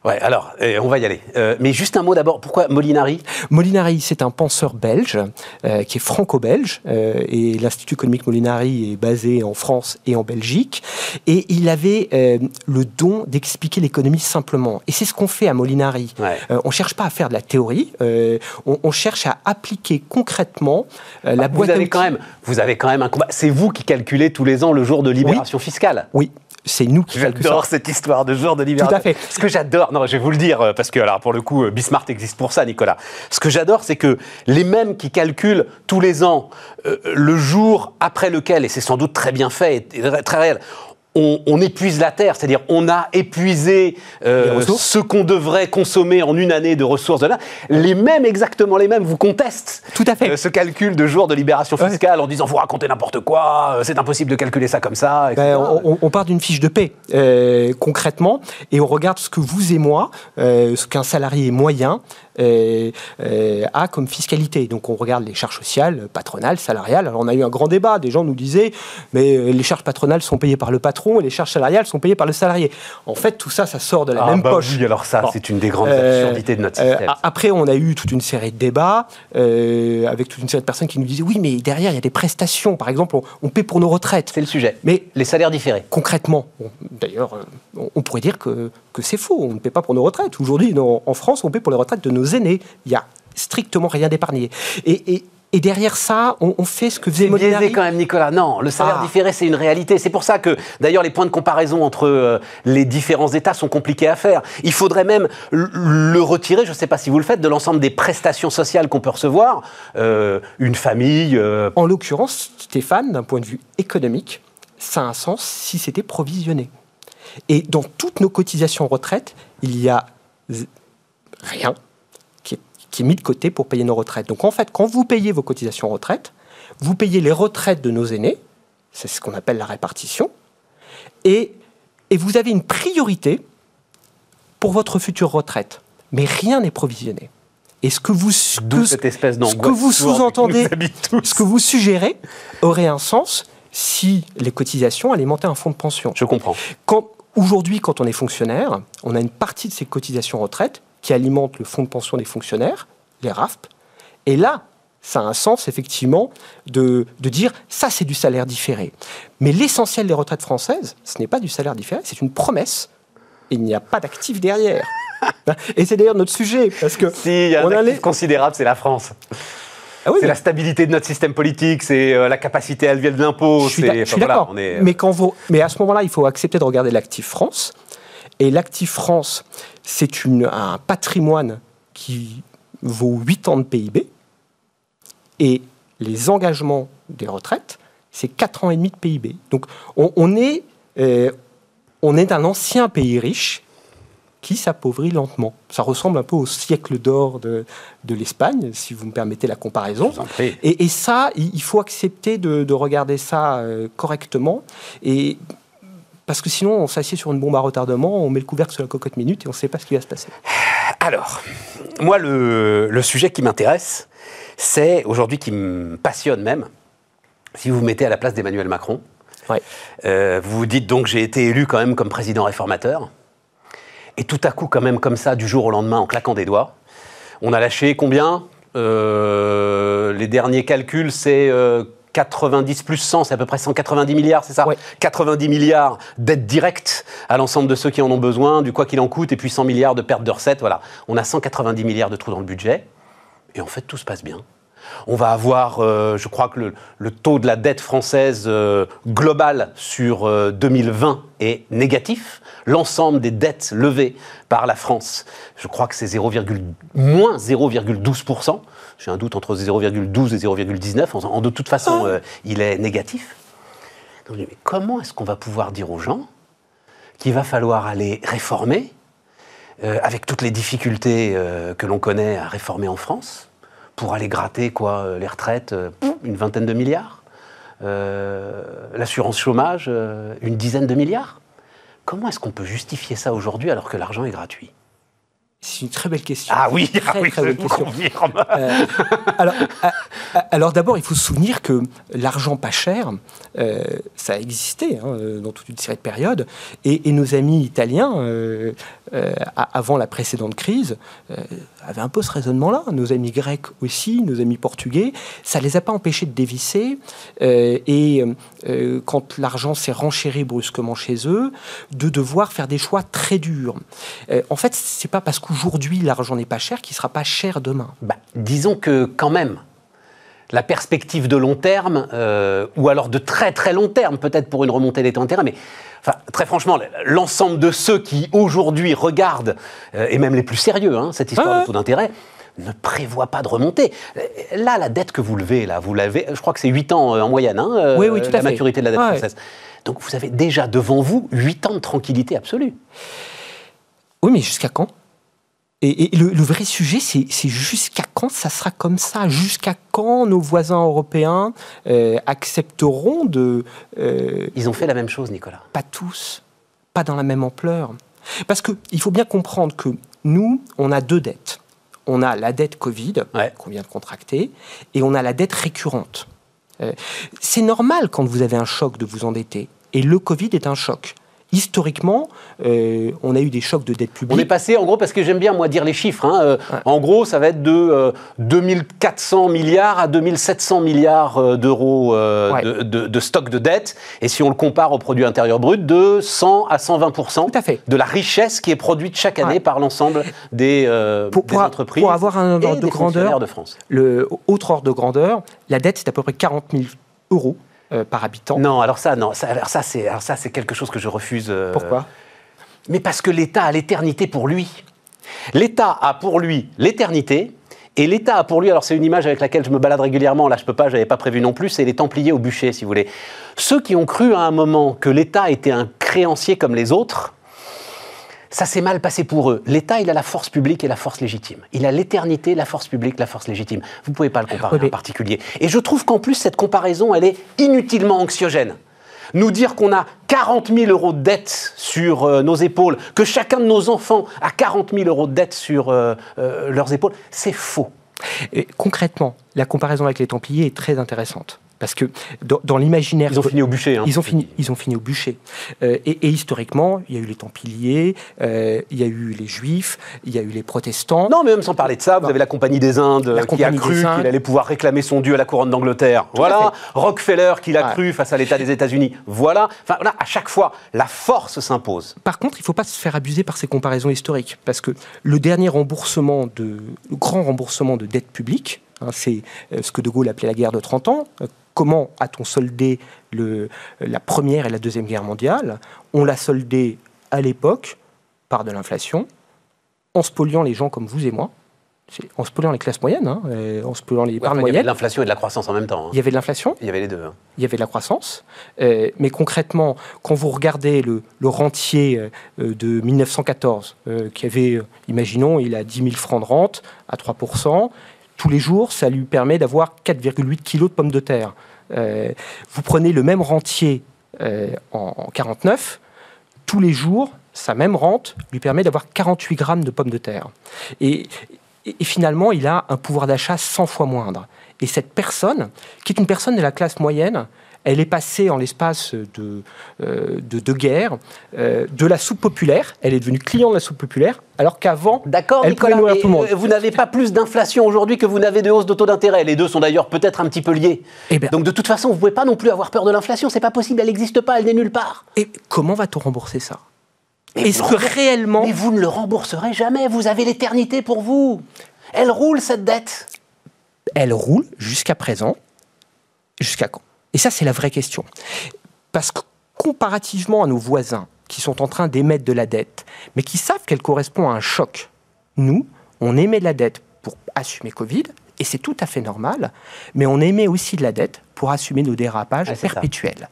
Ouais, alors, euh, on va y aller. Euh, mais juste un mot d'abord. Pourquoi Molinari? Molinari, c'est un penseur belge euh, qui est franco-belge et l'Institut économique Molinari est basé en France et en Belgique et il avait le don d'expliquer l'économie simplement et c'est ce qu'on fait à Molinari. Ouais. On cherche pas à faire de la théorie, on, on cherche à appliquer concrètement la vous boîte à avez quand même, vous avez quand même un combat. C'est vous qui calculez tous les ans le jour de libération fiscale. Oui, c'est nous qui. J'adore cette histoire de jour de libération. Tout à fait. Ce que j'adore, non, je vais vous le dire, euh, parce que alors, pour le coup, euh, Bismarck existe pour ça, Nicolas. Ce que j'adore, c'est que les mêmes qui calculent tous les ans euh, le jour après lequel, et c'est sans doute très bien fait et très réel, on, on épuise la terre, c'est-à-dire on a épuisé euh, ce qu'on devrait consommer en une année de ressources de là. Les mêmes, exactement les mêmes, vous contestent Tout à fait. euh, ce calcul de jour de libération Ouais. fiscale en disant vous racontez n'importe quoi, euh, c'est impossible de calculer ça comme ça. etc. Ben, on, on- part d'une fiche de euh, concrètement, et on regarde ce que vous et moi, ce qu'un salarié moyen a comme fiscalité. Donc on regarde les charges sociales, patronales, salariales. Alors on a eu un grand débat. Des gens nous disaient, mais euh, les charges patronales sont payées par le patron et les charges salariales sont payées par le salarié. En fait, tout ça, ça sort de la Ah, même bah poche. oui, alors ça, Bon. c'est une des grandes Euh, absurdités de notre euh, système. après, on a eu toute une série de débats euh, avec toute une série de personnes qui nous disaient oui, mais derrière, il y a des prestations. Par exemple, on, on paie pour nos retraites. c'est le sujet. Mais Les salaires différés. concrètement, d'ailleurs, euh, on- pourrait dire que, que c'est faux. On ne paie pas pour nos retraites. Aujourd'hui, en France, on paie pour les retraites de nos aînés. Il n'y a strictement rien d'épargné. Et, et- et derrière ça, on, on fait ce que faisait C'est biaisé Molinari. quand même, Nicolas. Non, le salaire Ah. différé, c'est une réalité. C'est pour ça que, d'ailleurs, les points de comparaison entre euh, les différents États sont compliqués à faire. Il faudrait même le retirer, je ne sais pas si vous le faites, de l'ensemble des prestations sociales qu'on peut recevoir. Euh, une famille. euh, En l'occurrence, Stéphane, d'un point de vue économique, ça a un sens si c'était provisionné. Et dans toutes nos cotisations retraite, il y a rien qui est, mis de côté pour payer nos retraites. Donc en fait, quand vous payez vos cotisations retraite, vous payez les retraites de nos aînés, c'est ce qu'on appelle la répartition, et, et vous avez une priorité pour votre future retraite. Mais rien n'est provisionné. Et ce que vous, D'où que- cette espèce ce d'angoisse que vous sous-entendez, ce que vous suggérez aurait un sens si les cotisations alimentaient un fonds de pension. Je comprends. Quand, aujourd'hui, quand on est fonctionnaire, on a une partie de ces cotisations retraite qui alimente le fonds de pension des fonctionnaires, les RAFP. Et là, ça a un sens, effectivement, de, de dire ça, c'est du salaire différé. Mais l'essentiel des retraites françaises, ce n'est pas du salaire différé, c'est une promesse. Il n'y a pas d'actif derrière. Et c'est d'ailleurs notre sujet, parce que Si, il y a un on a actif les- considérable, c'est la France. Ah oui, C'est mais- la stabilité de notre système politique, c'est euh, la capacité à lever de l'impôt. Je suis voilà, d'accord. est, euh, mais, quand vous- mais à ce moment-là, il faut accepter de regarder l'actif France. Et l'actif France, c'est un patrimoine qui vaut 8 ans de PIB. Et les engagements des retraites, c'est 4 ans et demi de PIB. Donc on, on est, euh, on est un ancien pays riche qui s'appauvrit lentement. Ça ressemble un peu au siècle d'or de, de l'Espagne, si vous me permettez la comparaison. Et, et, ça, il faut accepter de, de regarder ça euh, correctement. Et parce que sinon, on s'assied sur une bombe à retardement, on met le couvercle sur la cocotte minute et on ne sait pas ce qui va se passer. Alors, moi, le, le sujet qui m'intéresse, c'est aujourd'hui qui me passionne même, si vous vous mettez à la place d'Emmanuel Macron, Ouais. euh, vous vous dites donc j'ai été élu quand même comme président réformateur. Et tout à coup, quand même comme ça, du jour au lendemain, en claquant des doigts, on a lâché combien? Euh, Les derniers calculs, c'est euh, 90 plus 100, c'est à peu près 190 milliards, c'est ça Ouais. 90 milliards d'aides directes à l'ensemble de ceux qui en ont besoin, du quoi qu'il en coûte, et puis 100 milliards de pertes de recettes. Voilà, on a 190 milliards de trous dans le budget. Et en fait, tout se passe bien. On va avoir, euh, je crois que le, le taux de la dette française euh, globale sur euh, 2020 est négatif. L'ensemble des dettes levées par la France, je crois que c'est 0, moins 0,12%. J'ai un doute entre 0,12 et 0,19. En, en de toute façon, euh, il est négatif. Donc, je me dis, mais comment est-ce qu'on va pouvoir dire aux gens qu'il va falloir aller réformer, euh, avec toutes les difficultés euh, que l'on connaît à réformer en France, pour aller gratter quoi, les retraites, une vingtaine de milliards, l'assurance chômage, une dizaine de milliards? Comment est-ce qu'on peut justifier ça aujourd'hui alors que l'argent est gratuit? C'est une très belle question. Ah oui, Très, ah oui, très belle question. Euh, alors, à- alors d'abord, il faut se souvenir que l'argent pas cher, euh, ça a existé hein, dans toute une série de périodes. Et, et nos amis italiens, euh, euh, avant la précédente crise, euh, avaient un peu ce raisonnement-là. Nos amis grecs aussi, nos amis portugais, ça les a pas empêchés de dévisser. euh, et euh, quand l'argent s'est renchéri brusquement chez eux, de devoir faire des choix très durs. En fait, c'est pas parce qu'aujourd'hui l'argent n'est pas cher qu'il sera pas cher demain. Bah, disons que quand même, la perspective de long terme, euh, ou alors de très très long terme, peut-être pour une remontée des taux d'intérêt, mais enfin, très franchement, l'ensemble de ceux qui aujourd'hui regardent, euh, et même les plus sérieux, hein, cette histoire Ouais. de taux d'intérêt, ne prévoit pas de remontée. Euh, Là, la dette que vous levez, là, vous l'avez, je crois que c'est 8 ans euh, en moyenne, hein, Oui, oui, tout à la fait. maturité de la dette française. Donc vous avez déjà devant vous 8 ans de tranquillité absolue. Oui, mais jusqu'à quand? Et, et le, le vrai sujet, c'est jusqu'à quand ça sera comme ça? Jusqu'à quand nos voisins européens euh, accepteront de... euh, Ils ont fait la même chose, Nicolas. pas tous, pas dans la même ampleur? Parce qu'il faut bien comprendre que nous, on a deux dettes. On a la dette Covid, Ouais. qu'on vient de contracter, et on a la dette récurrente. Euh, c'est normal quand vous avez un choc de vous endetter. Et le Covid est un choc. Historiquement, euh, on a eu des chocs de dette publique. On est passé, en gros, parce que j'aime bien, moi, dire les chiffres. hein, euh, Ouais. En gros, ça va être de euh, 2400 milliards à 2700 milliards euh, d'euros Ouais. de, de- de stock de dette. Et si on le compare au produit intérieur brut, de 100 à 120 Tout à fait. de la richesse qui est produite chaque année Ouais. par l'ensemble des, Pour- des pour- entreprises pour avoir un ordre de grandeur, de France. Le autre ordre de grandeur, la dette, c'est à peu près 40 000 euros euh, par habitant. Non, alors ça, non, ça, alors ça, c'est, alors ça, c'est quelque chose que je refuse. euh, Pourquoi? Mais parce que l'État a l'éternité pour lui. L'État a pour lui l'éternité. Et l'État a pour lui, alors c'est une image avec laquelle je me balade régulièrement, là je peux pas, j'avais pas prévu non plus, c'est les Templiers au bûcher, si vous voulez. Ceux qui ont cru à un moment que l'État était un créancier comme les autres, ça s'est mal passé pour eux. L'État, il a la force publique et la force légitime. Il a l'éternité, la force publique, la force légitime. Vous ne pouvez pas le comparer Oui, mais- en particulier. Et je trouve qu'en plus, cette comparaison, elle est inutilement anxiogène. Nous dire qu'on a 40 000 euros de dette sur euh, nos épaules, que chacun de nos enfants a 40 000 euros de dette sur euh, euh, leurs épaules, c'est faux. Et concrètement, la comparaison avec les Templiers est très intéressante. Parce que dans, dans l'imaginaire. Ils ont fini au bûcher. hein. Ils ont fini, ils ont fini au bûcher. Euh, et, et historiquement, il y a eu les Templiers, euh, il y a eu les Juifs, il y a eu les protestants. Non, mais même sans parler de ça, vous avez la Compagnie des Indes La qui a Compagnie cru qu'il allait pouvoir réclamer son dû à la couronne d'Angleterre. Voilà. Rockefeller qui l'a Ouais. cru face à l'État des États-Unis. Voilà. Enfin, voilà, à chaque fois, la force s'impose. Par contre, il ne faut pas se faire abuser par ces comparaisons historiques, parce que le dernier remboursement de, le grand remboursement de dette publique, hein, c'est euh, ce que De Gaulle appelait la guerre de 30 ans. Euh, Comment a-t-on soldé le, la première et la deuxième guerre mondiale On l'a soldé à l'époque par de l'inflation, en spoliant les gens comme vous et moi, en spoliant les classes moyennes, hein, en spoliant les Ouais, il y avait de l'inflation et de la croissance en même temps. hein. Il y avait de l'inflation, Il y avait les deux. hein. il y avait de la croissance, euh, mais concrètement, quand vous regardez le, le rentier euh, de 1914, euh, qui avait, euh, imaginons, il a 10 000 francs de rente à 3%, tous les jours, ça lui permet d'avoir 4,8 kilos de pommes de terre. Euh, vous prenez le même rentier euh, en, en 49, tous les jours, sa même rente lui permet d'avoir 48 grammes de pommes de terre. Et, et- et finalement, il a un pouvoir d'achat 100 fois moindre. Et cette personne, qui est une personne de la classe moyenne, elle est passée en l'espace de, euh, de deux guerres euh, de la soupe populaire, elle est devenue client de la soupe populaire, alors qu'avant, D'accord, elle Nicolas, pouvait nourrir mais, tout le monde. euh, vous n'avez pas plus d'inflation aujourd'hui que vous n'avez de hausse de taux d'intérêt. Les deux sont d'ailleurs peut-être un petit peu liés. Eh Donc de toute façon, vous ne pouvez pas non plus avoir peur de l'inflation. C'est pas possible, elle n'existe pas, elle n'est nulle part. Et comment va-t-on rembourser ça? Est-ce que réellement... Mais vous ne le rembourserez jamais, vous avez l'éternité pour vous. Elle roule cette dette. elle roule jusqu'à présent. Jusqu'à quand? Et ça, c'est la vraie question. Parce que comparativement à nos voisins qui sont en train d'émettre de la dette, mais qui savent qu'elle correspond à un choc, nous, on émet de la dette pour assumer Covid, et c'est tout à fait normal, mais on émet aussi de la dette pour assumer nos dérapages Ah, ça. perpétuels.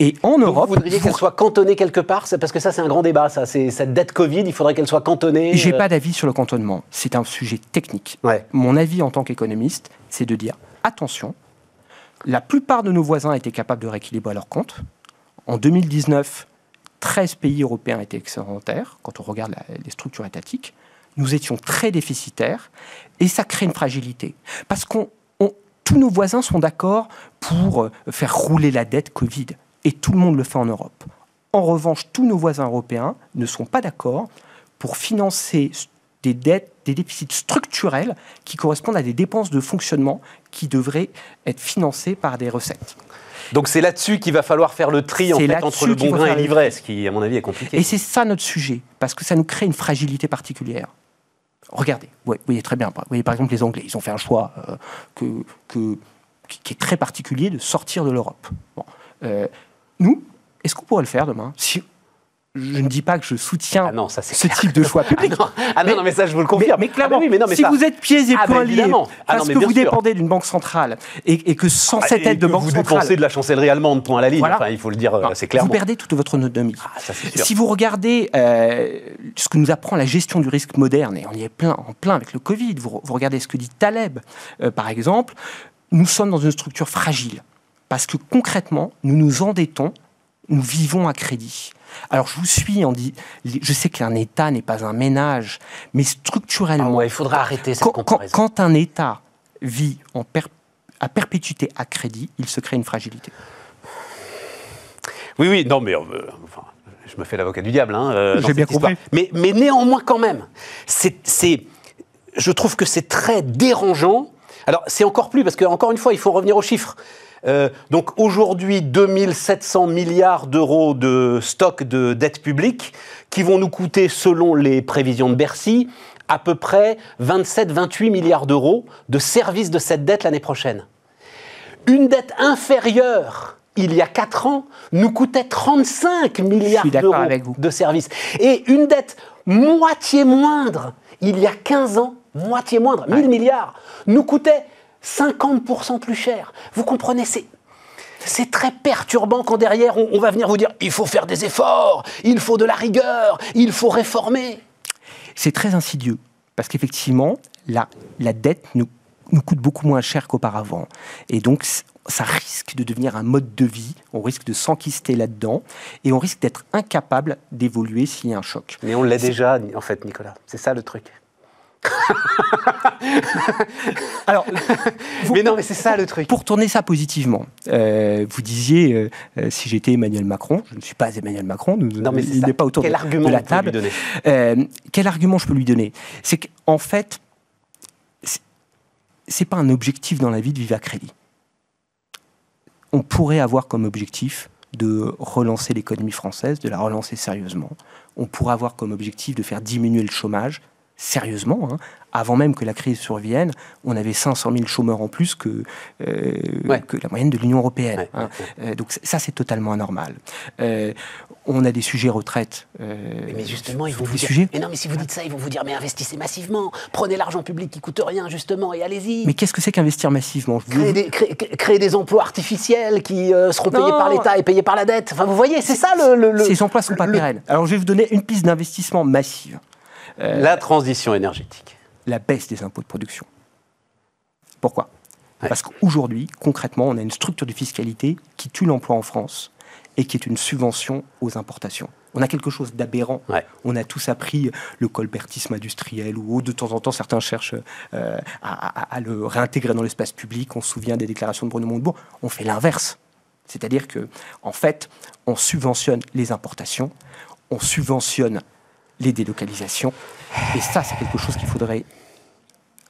Et en Europe, vous voudriez qu'elle soit cantonnée quelque part Parce que ça, c'est un grand débat, ça. C'est cette dette Covid, il faudrait qu'elle soit cantonnée. j'ai euh, pas d'avis sur le cantonnement. C'est un sujet technique. Ouais. Mon avis en tant qu'économiste, c'est de dire attention, la plupart de nos voisins étaient capables de rééquilibrer leurs comptes. En 2019, 13 pays européens étaient excédentaires, quand on regarde les structures étatiques. Nous étions très déficitaires et ça crée une fragilité. Parce qu'on on- tous nos voisins sont d'accord pour euh, faire rouler la dette Covid et tout le monde le fait en Europe. En revanche, tous nos voisins européens ne sont pas d'accord pour financer des dettes, des déficits structurels qui correspondent à des dépenses de fonctionnement qui devraient être financées par des recettes. Donc c'est là-dessus qu'il va falloir faire le tri en fait, entre le bon grain et ce qui, à mon avis, est compliqué. Et c'est ça notre sujet, parce que ça nous crée une fragilité particulière. Regardez, vous voyez très bien. Vous voyez par exemple les Anglais, ils ont fait un choix euh, que, que- qui qui est très particulier de sortir de l'Europe. Bon. Euh, nous, est-ce qu'on pourrait le faire demain? Si, Je ne dis pas que je soutiens Ah non, ça c'est ce clair. type de choix Ah public. non, ah non, non, mais ça je vous le confirme. Mais, mais clairement, Ah, mais oui, mais mais si ça- vous êtes pieds et Ah, poings liés. Ah, parce mais que vous sûr. dépendez d'une banque centrale et, et que sans cette Et aide de que banque vous centrale, dépensez de la chancellerie allemande, point à la ligne. Voilà. Enfin, il faut le dire, euh, c'est clairement. Vous perdez toute votre autonomie. Ah, ça, si vous regardez euh, ce que nous apprend la gestion du risque moderne, et on y est plein, en plein avec le Covid, vous, vous regardez ce que dit Taleb, euh, par exemple, nous sommes dans une structure fragile. Parce que concrètement, nous nous endettons, nous vivons à crédit. Alors je vous suis, on dit, je sais qu'un État n'est pas un ménage, mais Ah structurellement, ouais, il faudra arrêter cette quand, quand- comparaison. quand un État vit en per- à perpétuité à crédit, il se crée une fragilité. Oui, oui, non, mais euh, enfin, je me fais l'avocat du diable. Hein, euh, J'ai bien compris. Mais, mais néanmoins, quand même, c'est, c'est- je trouve que c'est très dérangeant. Alors, c'est encore plus, parce que, encore une fois, il faut revenir aux chiffres. Euh, donc, aujourd'hui, 2700 milliards d'euros de stock de dette publique qui vont nous coûter, selon les prévisions de Bercy, à peu près 27-28 milliards d'euros de service de cette dette l'année prochaine. Une dette inférieure, il y a 4 ans, nous coûtait 35 milliards d'euros de services. Et une dette moitié moindre, il y a 15 ans, moitié moindre, 1000 milliards, nous coûtait 50% plus cher. Vous comprenez, c'est... C'est très perturbant quand derrière on, on va venir vous dire il faut faire des efforts, il faut de la rigueur, il faut réformer. C'est très insidieux, parce qu'effectivement, la, la dette nous, nous coûte beaucoup moins cher qu'auparavant. Et donc, ça risque de devenir un mode de vie, on risque de s'enquister là-dedans, et on risque d'être incapable d'évoluer s'il y a un choc. Mais on l'est déjà en fait Nicolas, c'est ça le truc. Alors, vous- Mais non mais c'est ça le truc. Pour tourner ça positivement, euh, vous disiez, euh, euh, si j'étais Emmanuel Macron, je ne suis pas Emmanuel Macron, nous- Non, mais il n'est pas autour Quel de, argument de la lui table. donner Euh, quel argument je peux lui donner? C'est qu'en fait, c'est pas un objectif dans la vie de vivre à crédit. On pourrait avoir comme objectif de relancer l'économie française, de la relancer sérieusement. On pourrait avoir comme objectif de faire diminuer le chômage sérieusement, hein, avant même que la crise survienne, on avait 500 000 chômeurs en plus que, euh, que la moyenne de l'Union européenne. Hein. Euh, donc ça, c'est totalement anormal. Euh, on a des sujets retraite. mais justement, ils vont vous dire. Mais non, mais si vous dites ça, ils vont vous dire mais investissez massivement, prenez l'argent public qui coûte rien justement et allez-y. Mais qu'est-ce que c'est qu'investir massivement créer des, emplois artificiels qui seront payés par l'État et payés par la dette. Enfin, vous voyez, c'est ça le, le, Ces emplois ne sont pas pérennes. Alors, je vais vous donner une piste d'investissement massive. La transition énergétique la baisse des impôts de production. Pourquoi? Parce qu'aujourd'hui, concrètement, on a une structure de fiscalité qui tue l'emploi en France et qui est une subvention aux importations. On a quelque chose d'aberrant. On a tous appris le colbertisme industriel ou de temps en temps certains cherchent euh, à, le réintégrer dans l'espace public. On se souvient des déclarations de Bruno Montebourg. On fait l'inverse. C'est-à-dire que, en fait, on subventionne les importations, on subventionne les délocalisations. Et ça, c'est quelque chose qu'il faudrait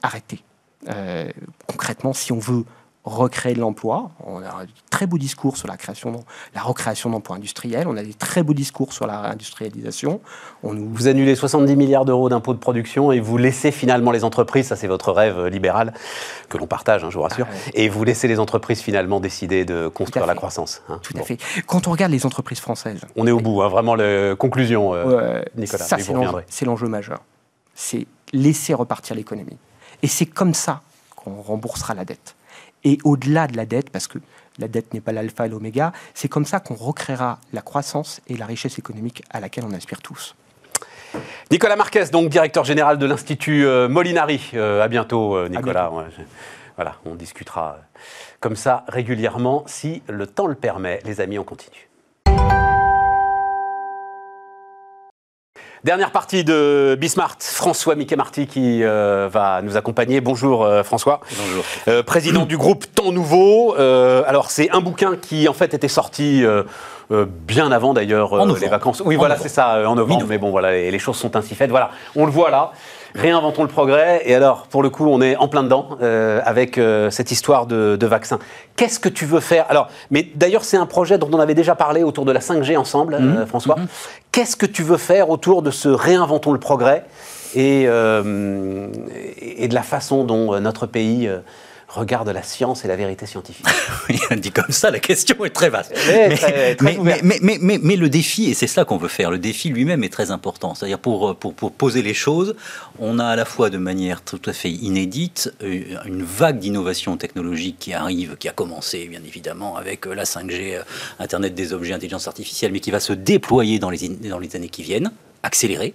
arrêter. Euh, concrètement, si on veut recréer de l'emploi. On a des très beaux discours sur la création, la recréation d'emplois industriels. On a des très beaux discours sur la réindustrialisation. On nous... Vous annulez 70 milliards d'euros d'impôts de production et vous laissez finalement les entreprises, ça c'est votre rêve libéral que l'on partage, hein, je vous rassure, ah et vous laissez les entreprises finalement décider de construire la croissance. Hein. Tout à fait. Quand on regarde les entreprises françaises, on est au bout, hein, vraiment la conclusion, euh, Nicolas. Ça c'est l'enjeu majeur. C'est laisser repartir l'économie. Et c'est comme ça qu'on remboursera la dette. Et au-delà de la dette, parce que la dette n'est pas l'alpha et l'oméga, c'est comme ça qu'on recréera la croissance et la richesse économique à laquelle on aspire tous. Nicolas Marquez, donc directeur général de l'Institut euh, Molinari. Euh, à bientôt, euh, Nicolas. voilà, on discutera comme ça régulièrement si le temps le permet. Les amis, on continue. Dernière partie de Bismart, François Mickey Marty qui euh, va nous accompagner. Bonjour euh, François. Bonjour. Euh, président du groupe Temps Nouveau. alors c'est un bouquin qui en fait était sorti bien avant d'ailleurs les vacances. Oui voilà c'est ça en novembre. Mais bon voilà les, les, choses sont ainsi faites. Voilà on le voit là. Réinventons le progrès. Et alors, pour le coup, on est en plein dedans euh, avec euh, cette histoire de, vaccin. Qu'est-ce que tu veux faire? Alors, mais d'ailleurs, c'est un projet dont on avait déjà parlé autour de la 5G ensemble, euh, mhm. François. Mhm. Qu'est-ce que tu veux faire autour de ce Réinventons le progrès et, et de la façon dont notre pays regarde la science et la vérité scientifique. dit comme ça, la question est très vaste. Mais, le défi, et c'est ça qu'on veut faire, le défi lui-même est très important. C'est-à-dire pour, pour, poser les choses, on a à la fois de manière tout à fait inédite euh, une vague d'innovation technologique qui arrive, qui a commencé bien évidemment avec euh, la 5G, euh, Internet des objets, intelligence artificielle, mais qui va se déployer dans les, dans les années qui viennent, accélérer.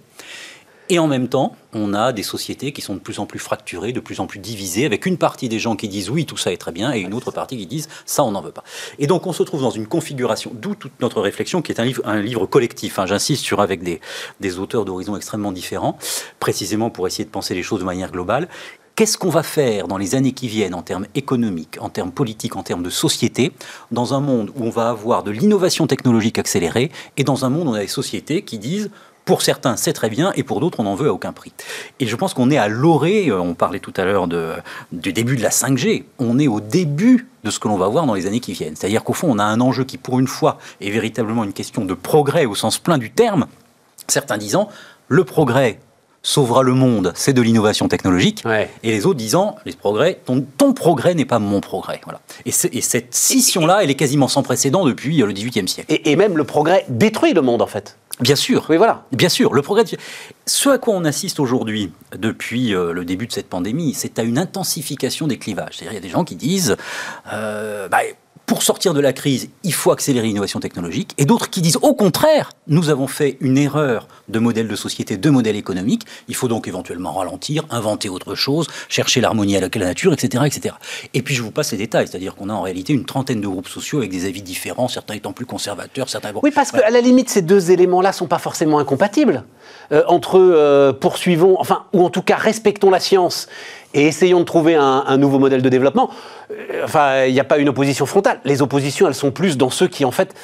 Et en même temps, on a des sociétés qui sont de plus en plus fracturées, de plus en plus divisées, avec une partie des gens qui disent oui, tout ça est très bien, et une autre partie qui disent ça, on n'en veut pas. Et donc on se trouve dans une configuration, d'où toute notre réflexion, qui est un livre, un livre collectif. Hein. J'insiste sur avec des, des auteurs d'horizons extrêmement différents, précisément pour essayer de penser les choses de manière globale. Qu'est-ce qu'on va faire dans les années qui viennent en termes économiques, en termes politiques, en termes de société, dans un monde où on va avoir de l'innovation technologique accélérée et dans un monde où on a des sociétés qui disent pour certains, c'est très bien, et pour d'autres, on n'en veut à aucun prix. Et je pense qu'on est à l'orée, euh, on parlait tout à l'heure du début de la 5G, on est au début de ce que l'on va voir dans les années qui viennent. C'est-à-dire qu'au fond, on a un enjeu qui, pour une fois, est véritablement une question de progrès au sens plein du terme, certains disant, le progrès sauvera le monde, c'est de l'innovation technologique. Et les autres disant, les progrès, ton, progrès n'est pas mon progrès. Voilà. Et, cette scission-là, elle est quasiment sans précédent depuis euh, le XVIIIe siècle. et, même le progrès détruit le monde, en fait. Bien sûr. Oui, voilà. Bien sûr. Le progrès. Ce à quoi on assiste aujourd'hui, depuis euh, le début de cette pandémie, c'est à une intensification des clivages. C'est-à-dire, il y a des gens qui disent, euh, bah, pour sortir de la crise, il faut accélérer l'innovation technologique, et d'autres qui disent au contraire, nous avons fait une erreur de modèle de société, de modèle économique, il faut donc éventuellement ralentir, inventer autre chose, chercher l'harmonie avec la nature, etc., etc. Et puis je vous passe les détails, c'est-à-dire qu'on a en réalité une trentaine de groupes sociaux avec des avis différents, certains étant plus conservateurs, certains... Oui, parce qu'à la limite, ces deux éléments-là sont pas forcément incompatibles. Euh, entre euh, poursuivons, enfin, ou en tout cas respectons la science et essayons de trouver un, nouveau modèle de développement. Euh, enfin, il n'y a pas une opposition frontale. Les oppositions, elles sont plus dans ceux qui, en fait,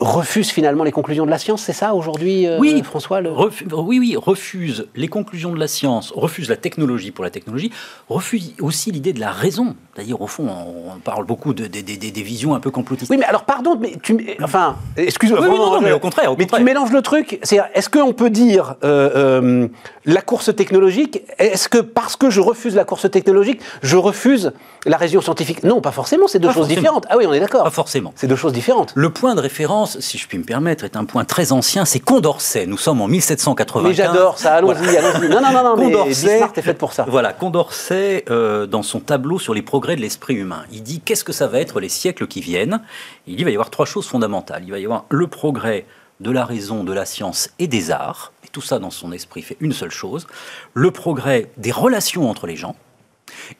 refuse finalement les conclusions de la science, c'est ça aujourd'hui, euh, oui, François Oui, oui, refuse les conclusions de la science, refuse la technologie pour la technologie, refuse aussi l'idée de la raison. C'est-à-dire, au fond, on parle beaucoup de, des visions un peu complotistes. Oui, mais alors, pardon, mais tu. Enfin, excuse-moi. non, mais au contraire. mais tu mélanges le truc. C'est est-ce qu'on peut dire euh, euh, la course technologique Est-ce que parce que je refuse la course technologique, je refuse la raison scientifique? Non, pas forcément, c'est deux choses différentes. Ah oui, on est d'accord. Pas forcément. C'est deux choses différentes. Le point de référence, si je puis me permettre, est un point très ancien, c'est Condorcet. Nous sommes en 1795. Mais j'adore ça, allons-y, allons-y. Non, non, non, non, Condorcet, est fait pour ça. Voilà, Condorcet, euh, dans son tableau sur les progrès de l'esprit humain, il dit qu'est-ce que ça va être les siècles qui viennent? Il dit il va y avoir trois choses fondamentales. Il va y avoir le progrès de la raison, de la science et des arts, et tout ça dans son esprit fait une seule chose, le progrès des relations entre les gens,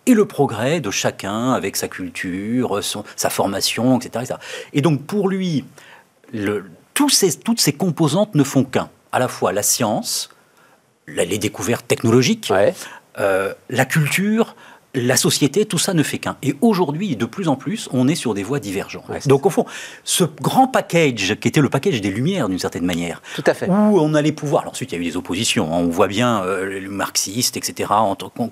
et le progrès de chacun avec sa culture, sa formation, etc., Et donc pour lui, ces, toutes ces composantes ne font qu'un, à la fois la science, les découvertes technologiques, euh, la culture, la société, tout ça ne fait qu'un. Et aujourd'hui, de plus en plus, on est sur des voies divergentes. Donc, au fond, ce grand package, qui était le package des Lumières, d'une certaine manière, tout à fait. où on allait pouvoir. Alors, ensuite, il y a eu des oppositions. Hein. on voit bien euh, les marxistes, etc.,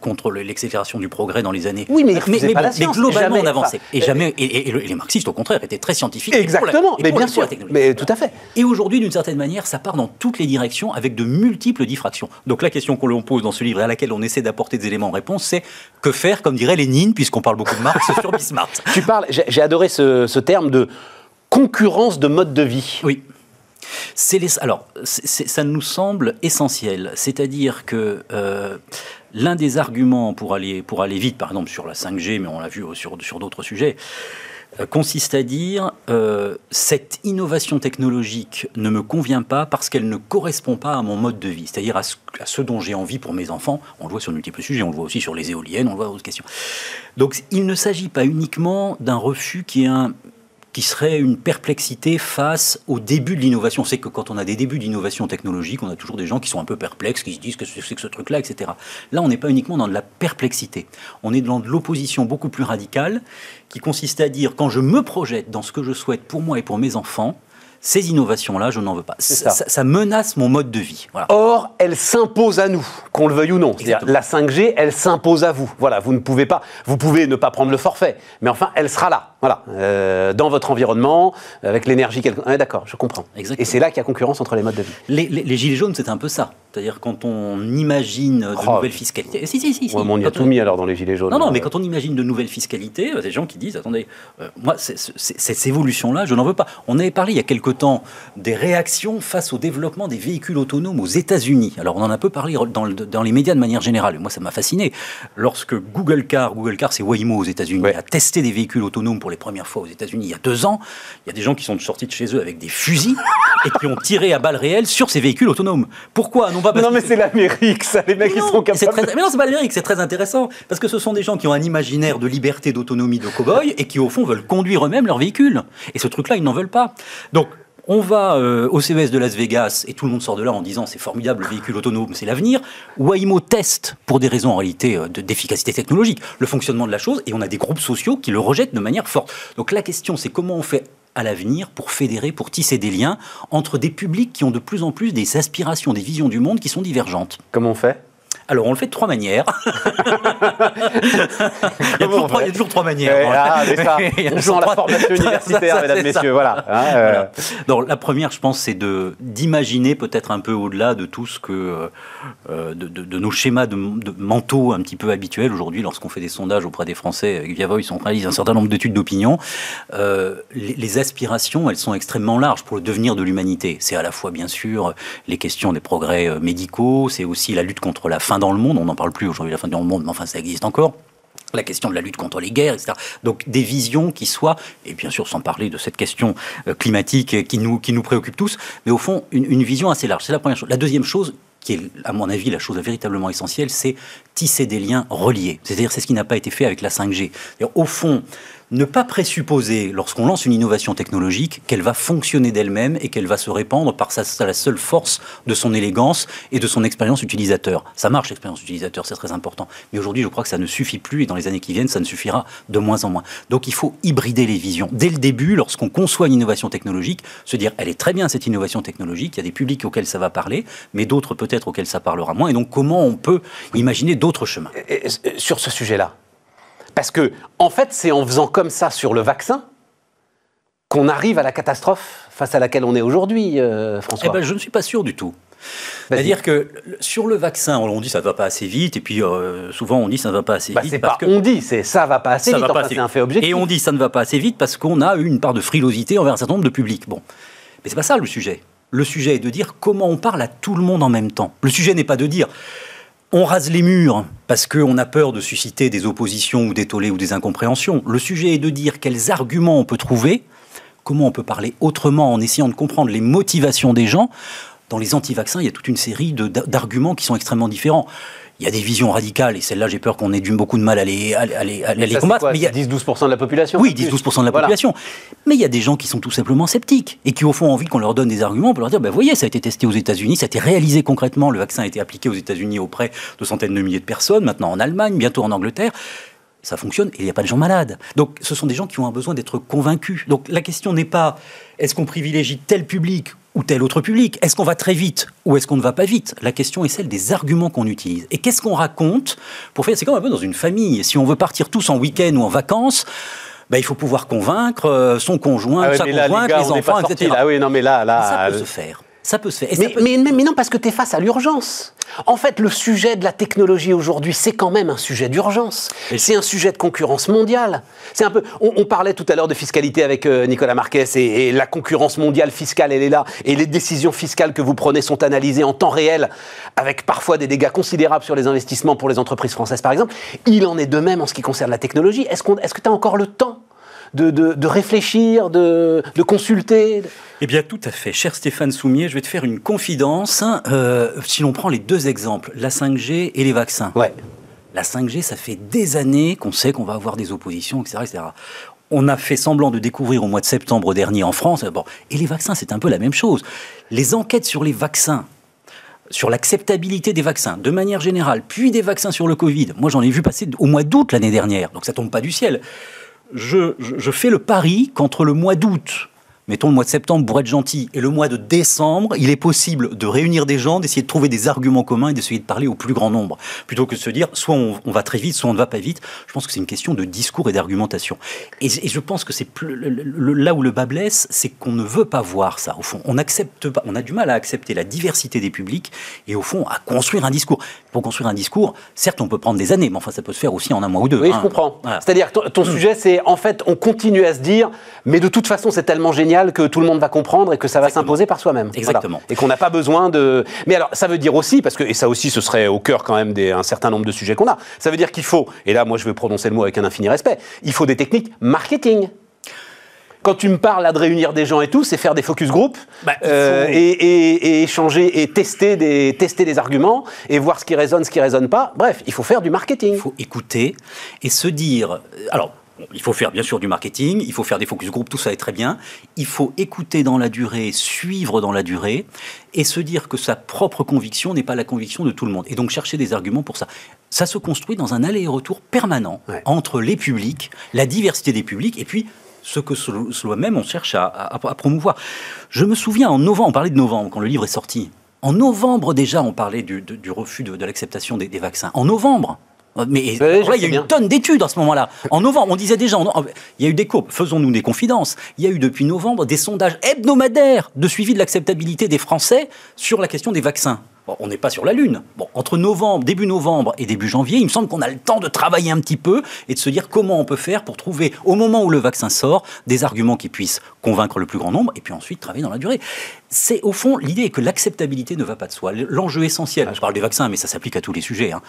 contre l'accélération du progrès dans les années. Oui, mais, mais, pas globalement, on avançait. et, jamais, et, les marxistes, au contraire, étaient très scientifiques. Exactement, mais bien sûr. Mais tout à fait. Et aujourd'hui, d'une certaine manière, ça part dans toutes les directions avec de multiples diffractions. Donc, la question qu'on pose dans ce livre et à laquelle on essaie d'apporter des éléments de réponse, c'est que faire comme dirait Lénine, puisqu'on parle beaucoup de Marx sur Bismarck. Tu parles, j'ai adoré ce, terme de concurrence de mode de vie. Oui. Les, alors, ça nous semble essentiel. C'est-à-dire que euh, l'un des arguments pour aller, pour aller vite, par exemple sur la 5G, mais on l'a vu sur, sur d'autres sujets, consiste à dire euh, cette innovation technologique ne me convient pas parce qu'elle ne correspond pas à mon mode de vie, c'est-à-dire à, ce, dont j'ai envie pour mes enfants. On le voit sur multiples sujets, on le voit aussi sur les éoliennes, on le voit d'autres questions. Donc il ne s'agit pas uniquement d'un refus qui est un, qui serait une perplexité face au début de l'innovation. C'est que quand on a des débuts d'innovation technologique, on a toujours des gens qui sont un peu perplexes, qui se disent que c'est que ce truc-là, etc. Là, on n'est pas uniquement dans de la perplexité. On est dans de l'opposition beaucoup plus radicale, qui consiste à dire quand je me projette dans ce que je souhaite pour moi et pour mes enfants, ces innovations-là, je n'en veux pas. Ça. menace mon mode de vie. Or, elles s'imposent à nous, qu'on le veuille ou non. la 5G, elle s'impose à vous. Voilà, vous ne pouvez pas, vous pouvez ne pas prendre le forfait, mais enfin, elle sera là. Voilà, euh, dans votre environnement, avec l'énergie qu'elle. D'accord, je comprends. Et c'est là qu'il y a concurrence entre les modes de vie. Les, gilets jaunes, c'est un peu ça. C'est-à-dire quand on imagine de oh. nouvelles fiscalités. Si, si, si. on y a tout mis alors dans les gilets jaunes. Non, non, mais quand on imagine de nouvelles fiscalités, il y a des gens qui disent attendez, euh, moi, cette évolution-là, je n'en veux pas. On avait parlé il y a quelque temps des réactions face au développement des véhicules autonomes aux États-Unis. Alors, on en a un peu parlé dans, dans les médias de manière générale. moi, ça m'a fasciné. Lorsque Google Car, Google Car, c'est Waymo aux États-Unis, a testé des véhicules autonomes pour les premières fois aux États-Unis il y a deux ans, il y a des gens qui sont sortis de chez eux avec des fusils et qui ont tiré à balles réelles sur ces véhicules autonomes. Pourquoi Non, pas non mais c'est l'Amérique, ça, les mecs, ils sont capables. Très... Mais non, c'est pas l'Amérique, c'est très intéressant parce que ce sont des gens qui ont un imaginaire de liberté, d'autonomie, de cow-boy et qui, au fond, veulent conduire eux-mêmes leurs véhicules. Et ce truc-là, ils n'en veulent pas. Donc, on va euh, au CES de Las Vegas et tout le monde sort de là en disant c'est formidable, le véhicule autonome, c'est l'avenir. Waymo teste, pour des raisons en réalité euh, d'efficacité technologique, le fonctionnement de la chose et on a des groupes sociaux qui le rejettent de manière forte. Donc la question c'est comment on fait à l'avenir pour fédérer, pour tisser des liens entre des publics qui ont de plus en plus des aspirations, des visions du monde qui sont divergentes. Comment on fait? Alors, on le fait de trois manières. il, y a toujours trois, manières. Ah, on joue la formation universitaire, mesdames, messieurs. Voilà. Hein, euh. la première, je pense, c'est de, d'imaginer peut-être un peu au-delà de tout ce que. Euh, de, nos schémas de, mentaux un petit peu habituels. Aujourd'hui, lorsqu'on fait des sondages auprès des Français, Via Voice, on réalise un certain nombre d'études d'opinion. Euh, les, les, aspirations, elles sont extrêmement larges pour le devenir de l'humanité. C'est à la fois, bien sûr, les questions des progrès médicaux, c'est aussi la lutte contre la faim dans le monde. On n'en parle plus aujourd'hui, la fin dans le monde, mais enfin, ça existe encore la question de la lutte contre les guerres, etc. Donc des visions qui soient, et bien sûr sans parler de cette question euh, climatique qui nous, qui nous préoccupe tous, mais au fond une, vision assez large. C'est la première chose. La deuxième chose, qui est à mon avis la chose véritablement essentielle, c'est tisser des liens reliés. C'est-à-dire c'est ce qui n'a pas été fait avec la 5G. Au fond, ne pas présupposer, lorsqu'on lance une innovation technologique, qu'elle va fonctionner d'elle-même et qu'elle va se répandre par sa, la seule force de son élégance et de son expérience utilisateur. Ça marche, l'expérience utilisateur, c'est très important. Mais aujourd'hui, je crois que ça ne suffit plus et dans les années qui viennent, ça ne suffira de moins en moins. Donc il faut hybrider les visions. Dès le début, lorsqu'on conçoit une innovation technologique, se dire, elle est très bien cette innovation technologique, il y a des publics auxquels ça va parler, mais d'autres peut-être auxquels ça parlera moins. Et donc comment on peut imaginer d'autres chemins? Sur ce sujet-là, parce que, en fait, c'est en faisant comme ça sur le vaccin qu'on arrive à la catastrophe face à laquelle on est aujourd'hui, euh, François. Eh ben, je ne suis pas sûr du tout. C'est-à-dire que sur le vaccin, on dit ça ne va pas assez vite, et puis euh, souvent on dit ça ne va pas assez bah, vite. Parce pas que on dit, c'est ça va pas assez vite. C'est un fait objectif. Et on dit ça ne va pas assez vite parce qu'on a une part de frilosité envers un certain nombre de publics. Bon, mais c'est pas ça le sujet. Le sujet est de dire comment on parle à tout le monde en même temps. Le sujet n'est pas de dire on rase les murs parce qu'on a peur de susciter des oppositions ou des tollés ou des incompréhensions. Le sujet est de dire quels arguments on peut trouver, comment on peut parler autrement en essayant de comprendre les motivations des gens. Dans les anti-vaccins, il y a toute une série d'arguments qui sont extrêmement différents il y a des visions radicales, et celles-là, j'ai peur qu'on ait du, beaucoup de mal à les, à, les combattre. mais il y a 10-12% de la population Oui, 10-12% de la population. Mais il y a des gens qui sont tout simplement sceptiques et qui, au fond, ont envie qu'on leur donne des arguments pour leur dire, ben, voyez, ça a été testé aux États-Unis, ça a été réalisé concrètement, le vaccin a été appliqué aux États-Unis auprès de centaines de milliers de personnes, maintenant en Allemagne, bientôt en Angleterre ça fonctionne et il n'y a pas de gens malades. Donc ce sont des gens qui ont un besoin d'être convaincus. Donc la question n'est pas est-ce qu'on privilégie tel public ou tel autre public? Est-ce qu'on va très vite ou est-ce qu'on ne va pas vite? La question est celle des arguments qu'on utilise. Et qu'est-ce qu'on raconte pour faire C'est comme un peu dans une famille. Si on veut partir tous en week-end ou en vacances, ben, il faut pouvoir convaincre euh, son conjoint, ah sa conjointe, les, enfants, etc. Ah oui, non, mais là, là, ça peut se faire. Ça peut se faire. Mais, mais, non, parce que tu es face à l'urgence. En fait, le sujet de la technologie aujourd'hui, c'est quand même un sujet d'urgence. C'est un sujet de concurrence mondiale. C'est un peu. On, parlait tout à l'heure de fiscalité avec euh, Nicolas Marquez et, la concurrence mondiale fiscale, elle est là. Et les décisions fiscales que vous prenez sont analysées en temps réel, avec parfois des dégâts considérables sur les investissements pour les entreprises françaises, par exemple. Il en est de même en ce qui concerne la technologie. Est-ce est que tu as encore le temps de, réfléchir, de, consulter Eh bien, tout à fait. Cher Stéphane Soumier, je vais te faire une confidence. Euh, si l'on prend les deux exemples, la 5G et les vaccins. Ouais. La 5G, ça fait des années qu'on sait qu'on va avoir des oppositions, etc., etc. On a fait semblant de découvrir au mois de septembre dernier en France. Bon, et les vaccins, c'est un peu la même chose. Les enquêtes sur les vaccins, sur l'acceptabilité des vaccins, de manière générale, puis des vaccins sur le Covid. Moi, j'en ai vu passer au mois d'août l'année dernière, donc ça tombe pas du ciel je, fais le pari qu'entre le mois d'août mettons le mois de septembre pour être gentil, et le mois de décembre, il est possible de réunir des gens, d'essayer de trouver des arguments communs et d'essayer de parler au plus grand nombre, plutôt que de se dire soit on, va très vite, soit on ne va pas vite. Je pense que c'est une question de discours et d'argumentation. Et, je pense que c'est là où le bas blesse, c'est qu'on ne veut pas voir ça. Au fond, on accepte pas, on a du mal à accepter la diversité des publics et au fond à construire un discours. Pour construire un discours, certes, on peut prendre des années, mais enfin, ça peut se faire aussi en un mois ou deux. Oui, je hein. comprends. C'est-à-dire, ton, ton sujet, c'est en fait, on continue à se dire, mais de toute façon, c'est tellement génial que tout le monde va comprendre et que ça va s'imposer par soi-même. Exactement. Et qu'on n'a pas besoin de. Mais alors, ça veut dire aussi, parce que, et ça aussi, ce serait au cœur quand même d'un certain nombre de sujets qu'on a, ça veut dire qu'il faut, et là, moi, je vais prononcer le mot avec un infini respect, il faut des techniques marketing quand tu me parles là de réunir des gens et tout, c'est faire des focus group bah, euh, et, échanger et tester des, tester des arguments et voir ce qui résonne, ce qui résonne pas. Bref, il faut faire du marketing. Il faut écouter et se dire. Alors, il faut faire bien sûr du marketing, il faut faire des focus group, tout ça est très bien. Il faut écouter dans la durée, suivre dans la durée, et se dire que sa propre conviction n'est pas la conviction de tout le monde. Et donc chercher des arguments pour ça. Ça se construit dans un aller-retour permanent entre les publics, la diversité des publics, et puis ce que soi-même on cherche à, promouvoir. Je me souviens en novembre, on parlait de novembre quand le livre est sorti. En novembre déjà, on parlait du, refus de, l'acceptation des, des vaccins. En novembre, mais il y a une tonne d'études à ce moment-là. En novembre, on disait déjà, il y a eu des courbes, faisons-nous des confidences. Il y a eu depuis novembre des sondages hebdomadaires de suivi de l'acceptabilité des Français sur la question des vaccins. on n'est pas sur la Lune. Bon, entre novembre, début novembre et début janvier, il me semble qu'on a le temps de travailler un petit peu et de se dire comment on peut faire pour trouver, au moment où le vaccin sort, des arguments qui puissent convaincre le plus grand nombre et puis ensuite travailler dans la durée. C'est au fond l'idée est que l'acceptabilité ne va pas de soi. L'enjeu essentiel, je parle des vaccins, mais ça s'applique à tous les sujets. Hein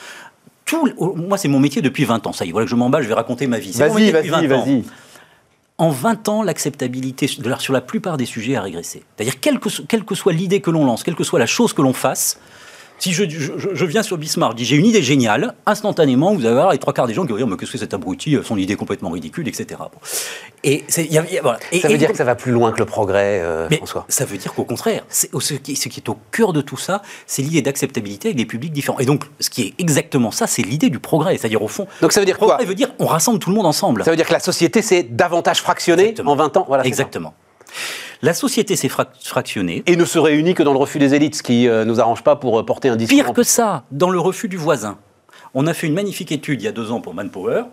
moi, c'est mon métier depuis 20 ans. Ça y est, voilà que je m'emballe, je vais raconter ma vie. Vas-y, vas-y, vas-y. En 20 ans, l'acceptabilité sur la plupart des sujets a régressé. C'est-à-dire, quelle que, soit l'idée que l'on lance, quelle que soit la chose que l'on fasse, Si je, je, viens sur Bismarck, je dis j'ai une idée géniale, instantanément, vous allez voir les trois quarts des gens qui vont dire mais qu'est-ce que c'est cet abruti, son idée complètement ridicule, etc. Et, voilà. ça veut dire que ça va plus loin que le progrès, euh, François Ça veut dire qu'au contraire, ce qui, ce qui est au cœur de tout ça, c'est l'idée d'acceptabilité avec des publics différents. Et donc, ce qui est exactement ça, c'est l'idée du progrès. C'est-à-dire, au fond, donc ça veut dire quoi Ça veut dire on rassemble tout le monde ensemble. Ça veut dire que la société s'est davantage fractionnée en 20 ans voilà, Exactement. La société s'est fractionnée. Et ne se réunit que dans le refus des élites, ce qui ne euh, nous arrange pas pour euh, porter un discours. Pire que ça, dans le refus du voisin. On a fait une magnifique étude il y a deux ans pour Manpower.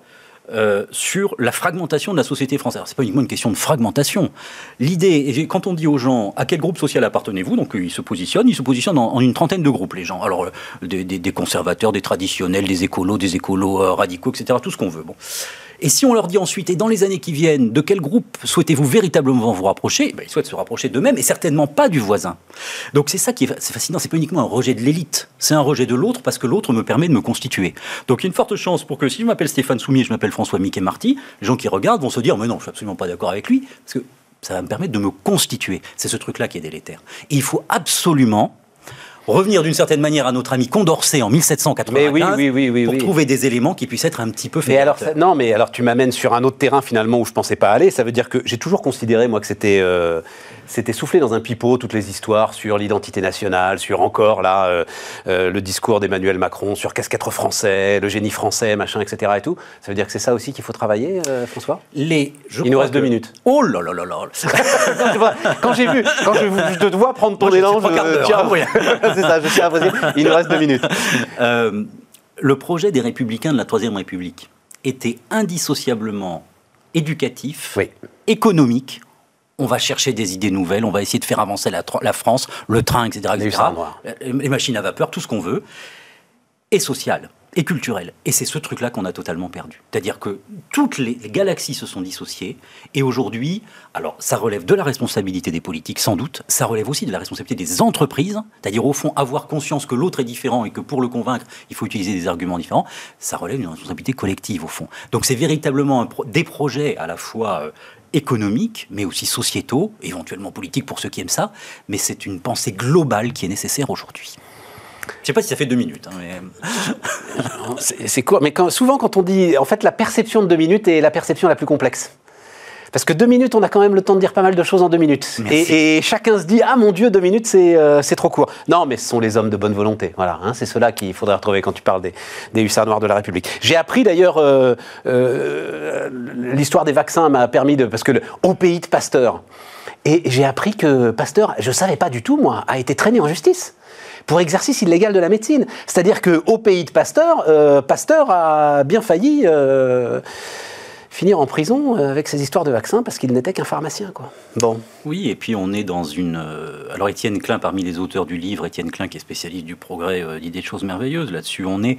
Euh, sur la fragmentation de la société française. Ce n'est pas uniquement une question de fragmentation. L'idée, quand on dit aux gens à quel groupe social appartenez-vous, donc ils se positionnent, ils se positionnent en, une trentaine de groupes, les gens. Alors, des, des, conservateurs, des traditionnels, des écolos, des écolos radicaux, etc., tout ce qu'on veut. Bon. Et si on leur dit ensuite, et dans les années qui viennent, de quel groupe souhaitez-vous véritablement vous rapprocher ben, Ils souhaitent se rapprocher d'eux-mêmes et certainement pas du voisin. Donc c'est ça qui est, fascinant, c'est pas uniquement un rejet de l'élite, c'est un rejet de l'autre parce que l'autre me permet de me constituer. Donc il y a une forte chance pour que si je m'appelle Stéphane Soumier, je m'appelle François Mickey Marty, les gens qui regardent vont se dire, mais non, je suis absolument pas d'accord avec lui, parce que ça va me permettre de me constituer. C'est ce truc-là qui est délétère. Et il faut absolument revenir d'une certaine manière à notre ami Condorcet en 1795 pour trouver des éléments qui puissent être un petit peu faits. alors, non, mais alors tu m'amènes sur un autre terrain finalement où je pensais pas aller. Ça veut dire que j'ai toujours considéré moi que c'était euh, c'était soufflé dans un pipeau toutes les histoires sur l'identité nationale, sur encore là euh, euh, le discours d'Emmanuel Macron sur qu'est-ce qu'être français, le génie français, machin, etc. Et tout. Ça veut dire que c'est ça aussi qu'il faut travailler, François? Les. Il nous reste deux minutes. Oh là là là là. quand j'ai vu, quand je, je, te vois prendre ton élan, je, tiens, hein, c'est ça, je suis à Il nous reste deux minutes. Euh, le projet des Républicains de la Troisième République était indissociablement éducatif, économique. On va chercher des idées nouvelles, on va essayer de faire avancer la, la France, le train, etc. etc. Les machines à vapeur, tout ce qu'on veut, et social et culturel. Et c'est ce truc-là qu'on a totalement perdu. C'est-à-dire que toutes les, galaxies se sont dissociées, et aujourd'hui, alors ça relève de la responsabilité des politiques, sans doute, ça relève aussi de la responsabilité des entreprises, c'est-à-dire au fond avoir conscience que l'autre est différent et que pour le convaincre, il faut utiliser des arguments différents, ça relève d'une responsabilité collective au fond. Donc c'est véritablement des projets à la fois euh, économiques, mais aussi sociétaux, éventuellement politiques pour ceux qui aiment ça, mais c'est une pensée globale qui est nécessaire aujourd'hui. Je sais pas si ça fait deux minutes. Hein, c'est court, mais souvent quand on dit, en fait, la perception de deux minutes est la perception la plus complexe. Parce que deux minutes, on a quand même le temps de dire pas mal de choses en deux minutes. Et, chacun se dit ah mon Dieu, deux minutes, euh, c'est trop court. Non, mais ce sont les hommes de bonne volonté. Voilà, hein, c'est cela qu'il faudrait retrouver quand tu parles des, hussards noirs de la République. J'ai appris d'ailleurs euh, euh, l'histoire des vaccins m'a permis de parce que le, au pays de Pasteur. Et j'ai appris que Pasteur, je savais pas du tout moi, a été traîné en justice pour exercice illégal de la médecine. C'est-à-dire qu'au pays de Pasteur, euh, Pasteur a bien failli euh, finir en prison euh, avec ses histoires de vaccins parce qu'il n'était qu'un pharmacien. Quoi. Bon. Oui, et puis on est dans une... Alors Étienne Klein, parmi les auteurs du livre, Étienne Klein qui est spécialiste du progrès, l'idée de choses merveilleuses là-dessus. On, est,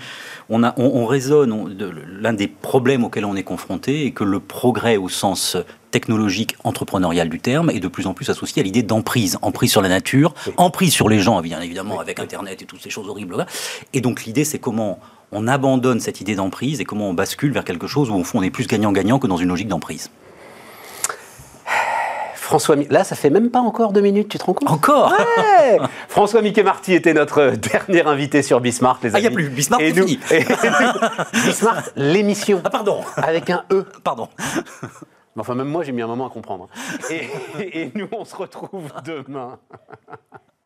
on, a, on, raisonne, l'un des problèmes auxquels on est confronté est que le progrès au sens technologique entrepreneuriale du terme est de plus en plus associé à l'idée d'emprise, emprise sur la nature, emprise sur les gens, bien évidemment, avec Internet et toutes ces choses horribles. Et donc l'idée, c'est comment on abandonne cette idée d'emprise et comment on bascule vers quelque chose où, au fond, on est plus gagnant-gagnant que dans une logique d'emprise. François, là, ça fait même pas encore deux minutes, tu te rends compte? Encore? François Mickey Marty était notre dernier invité sur Bismarck, les amis. Ah, il n'y a plus Bismarck, c'est fini. Bismarck, l'émission. Ah, pardon. Avec un E. Pardon. Enfin, même moi, j'ai mis un moment à comprendre. Et, et nous, on se retrouve demain.